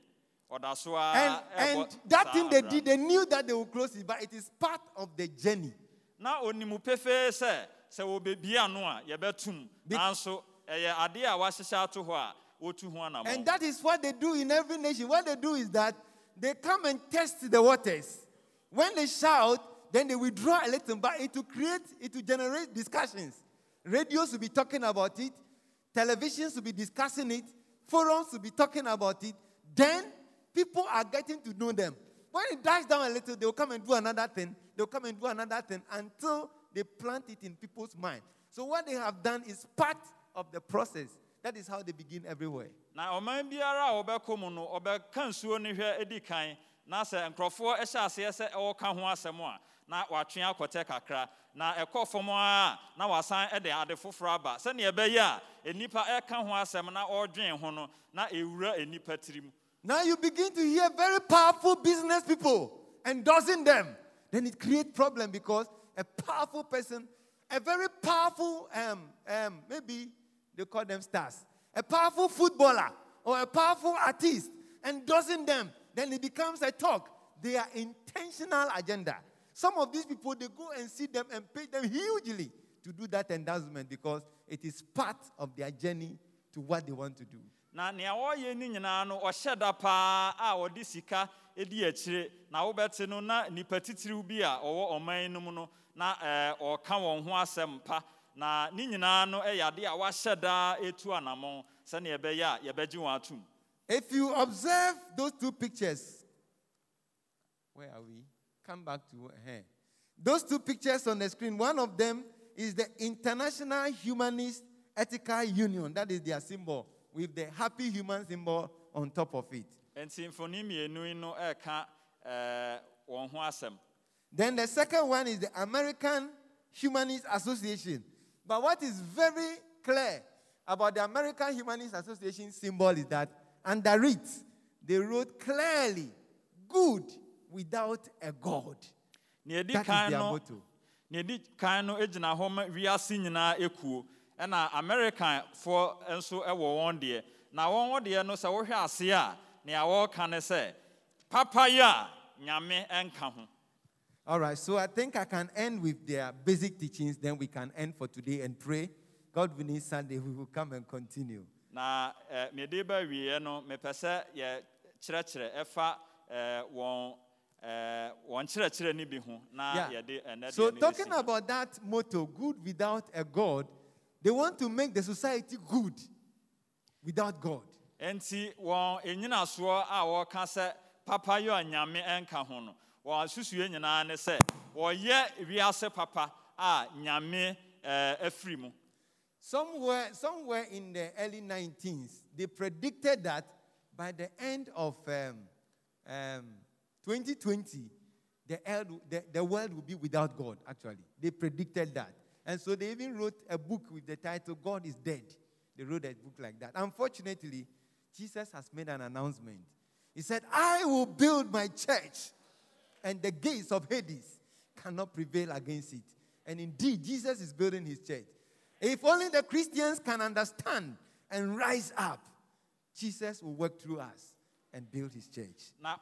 Ah, and, eh, and that thing they did, they knew that they would close it, but it is part of the journey. na onimu pefee sɛ sɛ wɔbɛbie ano a yɛbɛtum Be- nanso ɛyɛ eh, adeɛ a wɔahyehyɛ ato hɔ a wɔtu ho And that is what they do in every nation. What they do is that they come and test the waters. When they shout, then they withdraw a little, but it will create, it will generate discussions. Radios will be talking about it, televisions will be discussing it, forums will be talking about it. Then people are getting to know them. When it dies down a little, they'll come and do another thing. They'll come and do another thing until they plant it in people's mind. So what they have done is part of the process. That is how they begin everywhere. na ɔman biara a wɔbɛkɔ mu no ɔbɛka nsuo no hwɛ adi kan na sɛ nkurɔfoɔ hyɛ aseɛ sɛ ɛwɔka ho asɛm a na watwe akɔtɛ kakra na ɛkɔ fam a na wasan de ade foforɔ aba sɛnea ɛbɛyɛ a nnipa ɛka ho asɛm na ɔredwen ho no na ɛwura nnipa tirim Now you begin to hear very powerful business people endorsing them. Then it creates problem because a powerful person, a very powerful, um, um, maybe they call them stars, a powerful footballer or a powerful artist endorsing them, then it becomes a talk. They are intentional agenda. Some of these people, they go and see them and pay them hugely to do that endorsement because it is part of their journey to what they want to do. Na nea wɔreyɛ ne nyinaa no ɔhyɛ da paa a ɔde sika di akyire na wobɛte no na nnipa titiriw bi a ɔwɔ ɔman no mu no na ɛɛ, ɔka wɔn ho asɛm pa na ne nyinaa no yɛ ade a wahyɛ daa ɛtu anammɔn sɛnea ɛbɛyɛ a yɛbɛgye wɔn atom If you observe those two pictures, where are we? Come back to here. Those two pictures on the screen, one of them is the International Humanist Ethical Union. That is their symbol, with the happy human symbol on top of it. nti mfoni mmienu yi no ɛreka ɛɛ, eh, wɔn ho asɛm Then the second one is the American Humanist Association. But what is very clear about the American Humanist Association symbol is that under it, they wrote clearly, good without a God. That is their motto. Nea ɛdi kan no gyina hɔ ma wiase nyinaa ekuo ɛna americanfoɔ nso wɔ wɔn deɛ. Na wɔn wɔ deɛ no sɛ wohwɛ ase a nea wɔreka ne sɛ papayɛ a nyame nka ho. All right, so I think I can end with their basic teachings, then we can end for today and pray. God willing, Sunday we will come and continue. na eh, mede ba wieɛ no mepɛ sɛ yɛkyerɛkyerɛ ɛfa eh, wɔn eh, wɔn kyerɛkyerɛ no bi ho. Na yɛde ɛnɛ So, talking about that motto, good without a God, they want to make the society good without God. enti wɔn enyinasoɔ a wɔka sɛ papa yɛ a nyame nka ho no wɔn asusue nyinaa ne sɛ wɔyɛ wiase papa a nyame ɛɛ afiri mu Somewhere, somewhere in the early 19s, they predicted that by the end of um, um, 2020, the, world- the, the world will be without God, actually. They predicted that. And so they even wrote a book with the title, God is Dead. They wrote a book like that. Unfortunately, Jesus has made an announcement. He said, I will build my church, and the gates of Hades cannot prevail against it. And indeed, Jesus is building his church. If only the Christians can understand and rise up, Jesus will work through us and build his church. na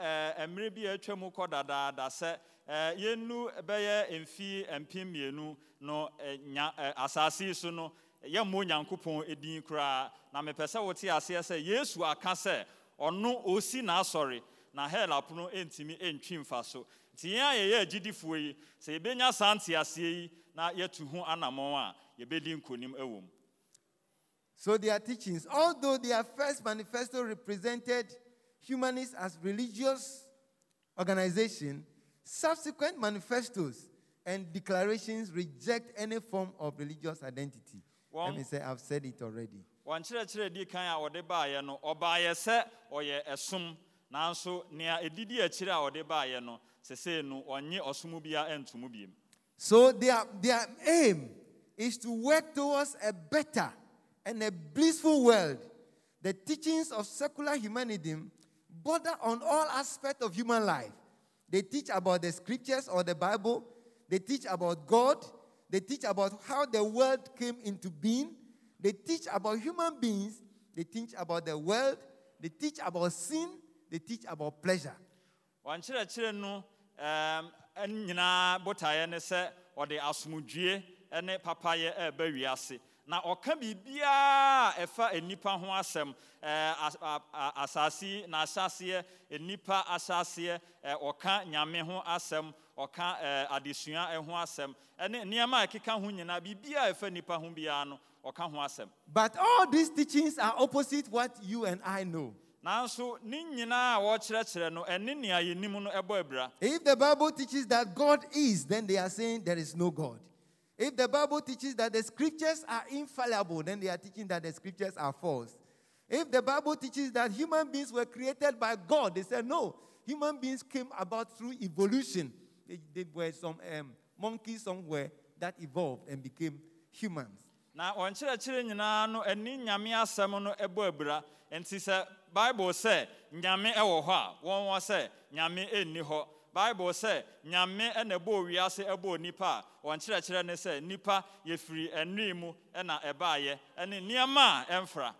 eh, mmerɛ bi atwa mu eh, mmienu no eh, nya asase na wote yesu aka na hell mfa so. Yi yi na a nkonim So their teachings, although their first manifesto represented humanists as religious organization, subsequent manifestos and declarations reject any form of religious identity. Let me say, I've said it already. wɔn kyerɛkyerɛ di kan a wɔde baeɛ no ɔbaeɛ sɛ ɔyɛ ɛsom nanso nea ɛdidi akyire a ɔde baeɛ no sesei no ɔnye ɔsom bia ntom biem So their, their aim is to work towards a better and a blissful world. The teachings of secular humanism border on all aspects of human life. They teach about the scriptures or the Bible. They teach about God. They teach about how the world came into being. They teach about human beings. They teach about the world. They teach about sin. They teach about pleasure. ɛn nyinaa botaeɛ ne sɛ ɔde ne papayɛ wiase na ɔka biribiara a ɛfa nnipa ho asɛm ɛɛ, as- a- a- asase yi n'ahyɛaseɛ nnipa ahyɛaseɛ ɔka nyame ho asɛm ɔka adesua ho asɛm ɛne nneɛma a ɛkeka ho nyinaa biribiara a ɛfa nnipa ho biara no ɔka ho asɛm But all these teachings are opposite what you and I know. nanso ne nyinaa a wɔrekyerɛkyerɛ no ɛne nea yɛnim no ɛbɔ abira If the Bible teaches that God is, then they are saying there is no God. If the Bible teaches that the scriptures are infallible, then they are teaching that the scriptures are false. If the Bible teaches that human beings were created by God, they say no. Human beings came about through evolution. They, they were some um, monkeys somewhere that evolved and became humans. na wɔn kyerɛkyerɛ nyinaa no ɛne nyame asɛm no ɛbɔ abira nti sɛ bible sɛ nyame ɛwɔ hɔ a wɔn wɔ sɛ nyame ɛnni bible sɛ nyame ɛna ɛbɔ wiase ɛbɔ nipa. A wɔn kyerɛkyerɛ ne sɛ nipa yɛfiri ɛnui mu ɛna ɛbaayɛ ɛne nneɛma a ɛmfra.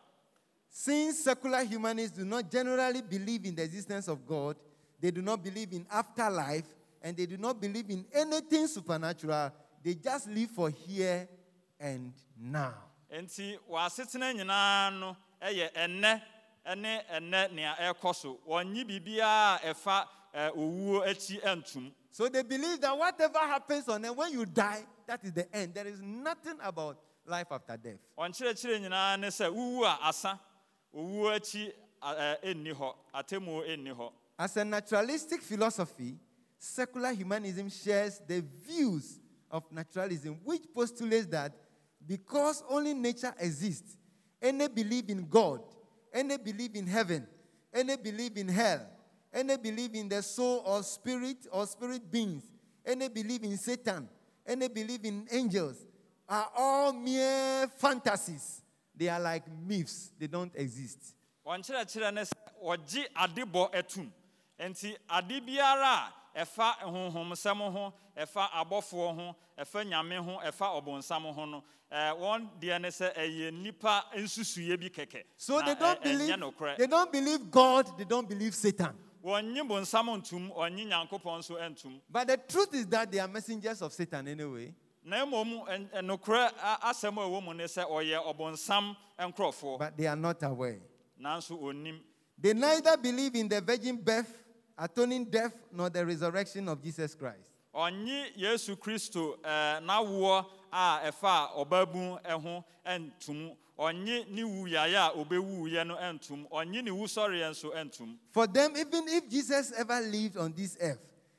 Since secular humanists do not generally believe in the existence of God, they do not believe in afterlife, and they do not believe in anything supernatural, they just live for here and now. nti wɔasetena nyinaa no ɛyɛ ɛnɛ ɛne ɛnɛ nea ɛrekɔ so. Wɔnyi biribiara ɛfa ɛɛ, owuo akyi ɛntom So they believe that whatever happens on earth, when you die, that is the end. There is nothing about life after death. wɔn kyerɛkyerɛ nyinaa ne sɛ wuwu a asa owuo akyi a- eh, ɛ, ɛnni hɔ atemmuo ɛnni hɔ As a naturalistic philosophy, secular humanism shares the views of naturalism, which postulates that because only nature exists, any belief in God, any belief in heaven, any belief in hell, any believe in the soul or spirit or spirit beings, any believe in Satan, any believe in angels, are all mere fantasies. They are like myths, they don't exist. wɔn kyerɛkyerɛ ne sɛ wɔgye adebɔ atum nti ade biara a ɛfa honhomsɛm ho ɛfa abɔfoɔ ho ɛfa nyame ho ɛfa ɔbonsam ho no wɔn deɛ ne sɛ ɛyɛ nipa nsusuiɛ bi kɛkɛ So they don't eh, believe they don't believe God, they don't believe Satan. Wɔnye bonsam ntum ɔnye nyankopɔn nso ntum But the truth is that they are messengers of Satan anyway. na mmom ɛn- ɛn- nokorɛ a- asɛm a ɛwɔ mu ne sɛ ɔyɛ ɔbonsam nkurɔfoɔ But they are not aware. They neither believe in the virgin birth, atoning death, nor the resurrection of Jesus Christ. ɔnye yesu kristo ɛɛ, n'awoɔ a ɛfa ɔbaabu ho ntom ɔnye ne wuyaeɛ a ɔbɛwuiɛ no ntom ɔnye ne wusɔreɛ nso ntom For them, even if Jesus ever lived on this earth,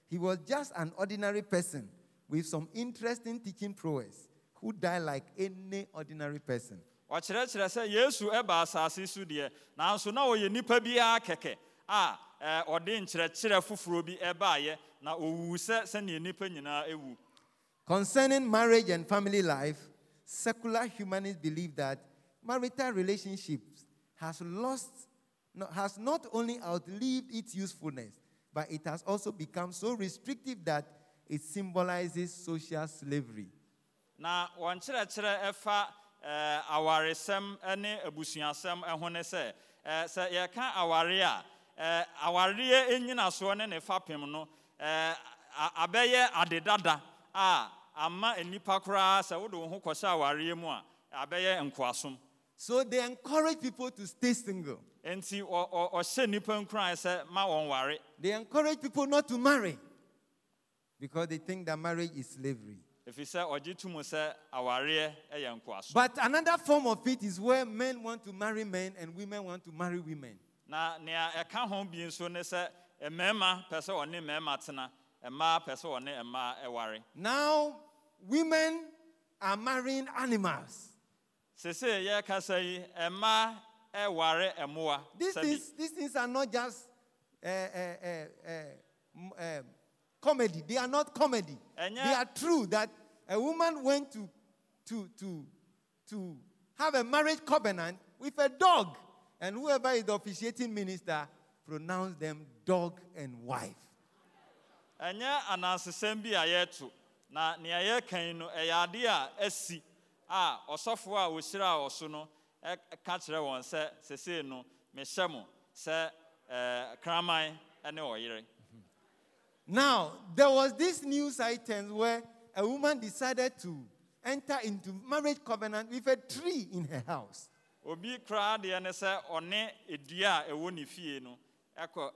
he was just an ordinary person with some interesting teaching prowess who died like any ordinary person. ɔkyerɛkyerɛ sɛ yesu ɛba asase so deɛ nanso na ɔyɛ nnipa biara kɛkɛ a ɔde nkyerɛkyerɛ foforɔ bi ɛbaeɛ na ɔwuu sɛ sɛnea nnipa nyinaa ɛwu. Concerning marriage and family life, secular humanists believe that marital relationships has lost, has not only outlived its usefulness, but it has also become so restrictive that it symbolizes social slavery. na wɔn kyerɛkyerɛ ɛfa ɛɛ, eh, awaresɛm eh, ne abusuasɛm eh, ho ne sɛ ɛɛ, sɛ yɛka aware a ɛɛ, awareɛ nyinasoɔ ne ne fapem no ɛɛ, a- abɛyɛ ade dada a ama nnipa koraa sɛ wode wo ho kɔhyɛ awareɛ mu a So they encourage people to stay single. enti ɔ- ɔ- ɔhyɛ nnipa nkurae sɛ ma wɔn ware They encourage people not to marry because they think that marriage is slavery. ɛfiri sɛ ɔgye to mu sɛ awareɛ yɛ nkoasom But another form of it is where men want to marry men and women want to marry women. na nea ɛka ho bi nso ne sɛ mmarima pɛ sɛ ɔne mmarima tena mmaa pɛ sɛ ɔne mmaa ɛware Now, women are marrying animals. Sese yɛreka sɛ yi mmaa ɛware mmoa These things, these things are not just uh, uh, uh, uh, comedy. They are not comedy. They are true that a woman went to, to, to, to have a marriage covenant with a dog, and whoever is the officiating minister pronounced them dog and wife. ɛnyɛ anansesɛm bi a yɛreto na nea no ɛyɛ adeɛ a asi a ɔsɔfoɔ a ɔhyiraa ɔso no ɛka kyerɛ wɔn sɛ sesei no mehyɛ mo sɛ kraman ne ɔyere Now, there was this news item where a woman decided to enter into marriage covenant with a tree in her house. obi koraa deɛ ne sɛ ɔne dua a ɛwɔ ne fie no ɛkɔ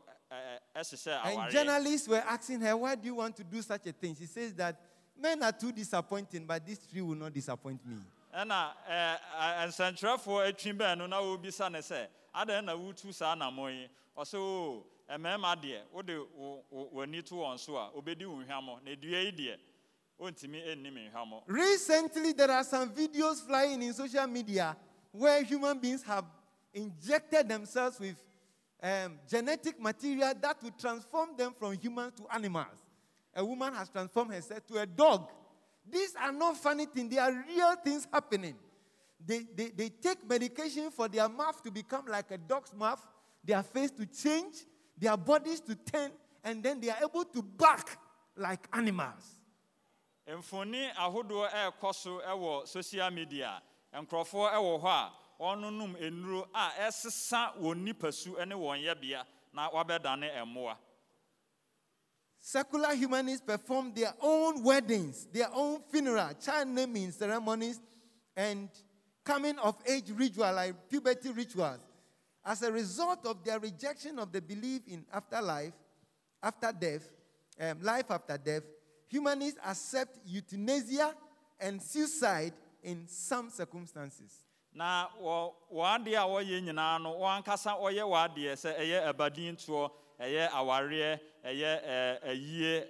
ɛhyehyɛ And journalists were asking her, Why do you want to do such a thing? She says that men are too disappointing, but this tree will not disappoint me. ɛna ɛɛ, ɛ- nsɛntwerɛfoɔ atwi no na wɔbisa ne sɛ adɛn na wotu saa anammɔn yi ɔsɛ o mmarima deɛ wode wo- wo- w'ani to wɔn so a obɛdi wo hwammɔ na dua yi deɛ ɔntumi nni me hwammɔ Recently, there are some videos flying in social media where human beings have injected themselves with um, genetic material that will transform them from humans to animals. A woman has transformed herself to a dog. These are not funny things, they are real things happening. They, they, they take medication for their mouth to become like a dog's mouth, their face to change, their bodies to turn, and then they are able to bark like animals. mfoni ahodoɔ ɛrekɔ so wɔ social media nkurɔfoɔ wɔ hɔ a wɔnonom nnuro a ɛsesa wɔn nipasu ne wɔn yɛbea na wɔabɛdane mmoa Secular humanists perform their own weddings, their own funeral, child naming ceremonies, and coming of age ritual like puberty rituals. As a result of their rejection of the belief in afterlife, after death, um, life after death, humanists accept euthanasia and suicide in some circumstances. na wɔ wɔn adeɛ a wɔyɛ nyinaa no wɔn ankasa sɛ ɛyɛ abadintoɔ ɛyɛ awareɛ ɛyɛ ɛɛ ayie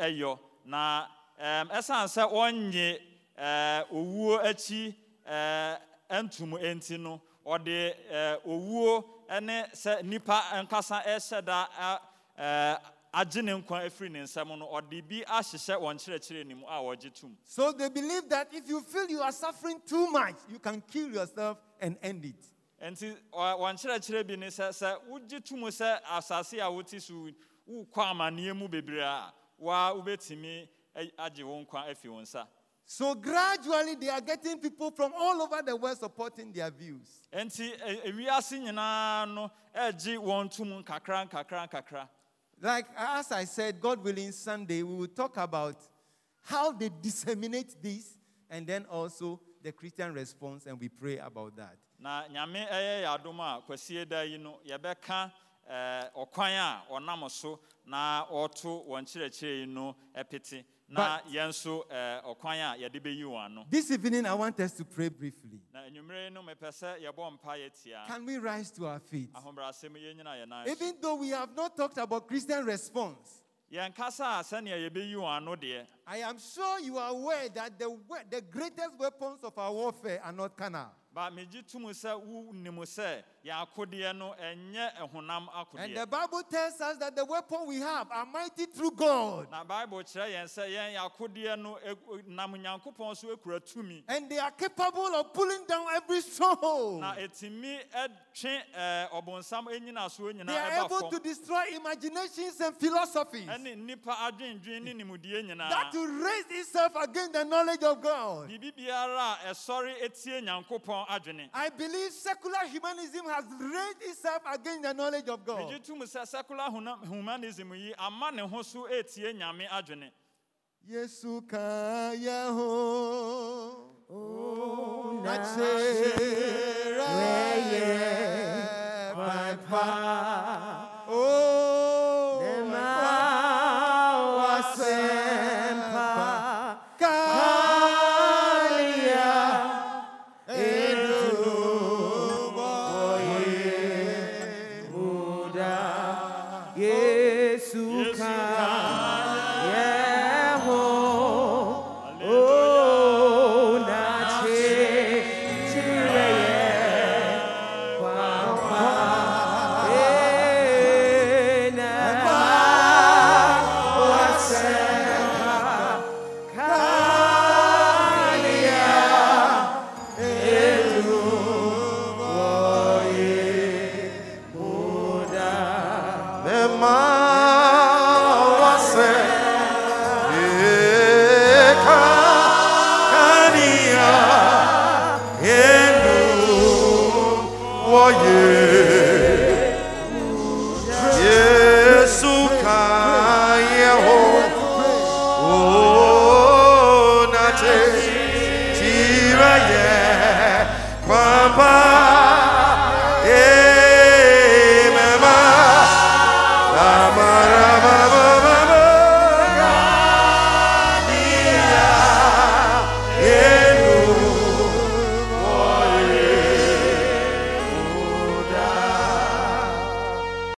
ɛyɔ na ɛsan sɛ wɔnye ɛɛ owuo akyi ntum enti no ɔde owuo ɛne sɛ nipa ankasa ɛhyɛ da agye ne nkwa afiri ne nsam no ɔde bi ahyehyɛ wɔn kyerɛkyerɛ ne mu a wɔgye tom. So they believe that if you feel you are suffering too much, you can kill yourself and end it. nti wɔn kyerɛkyerɛ bi ne sɛ sɛ wogye to mu sɛ asase a wote so wokɔ amanneɛ mu bebree a waa wobɛtumi agye wo nkwa afi wo nsa So gradually, they are getting people from all over the world supporting their views. Like as I said, God willing, Sunday we will talk about how they disseminate this and then also the Christian response, and we pray about that. Eh, na nyame ɛyɛ yɛ adom a kwasie da yi no yɛbɛka ɛɛ, ɔkwan a ɔnam so na ɔto wɔn kyerɛkyerɛ no pete na yɛn nso eh, ɔkwan a yɛde bɛyi wɔn ano This evening, I want us to pray briefly. na anwummere no mepɛ sɛ yɛbɔ mpa yɛtia Can we rise to our feet? ahobrɛasɛm yɛn yɛn nan Even though we have not talked about Christian response, yɛn kasa a sɛnea yɛbɛyi wɔn ano deɛ I am sure you are aware that the, the greatest weapons of our warfare are not carnal. ba megye to mu sɛ wonim sɛ yɛn akodeɛ no ɛnyɛ ɛhonam And the Bible tells us that the weapon we have are mighty through God. na bible kyerɛ yɛn sɛ yɛn yɛn akodeɛ no ɛ- nam nyankopɔn so ekura tumi And they are capable of pulling down every stronghold. na etimi ɛtwe ɛɛ ɔbɔnsam enyinasoɔ They are able to destroy imaginations and philosophies ɛne nnipa adwendwen ne nimdeɛ that will raise itself against the knowledge of God. biribi biara a ɛsɔre etie nyankopɔn adwene I believe secular humanism has raised itself against the knowledge of God. megye to mu sɛ secular huna- humanism yi ama ne ho so etie nyame adwene Yesu kaya ho. Nachere papa.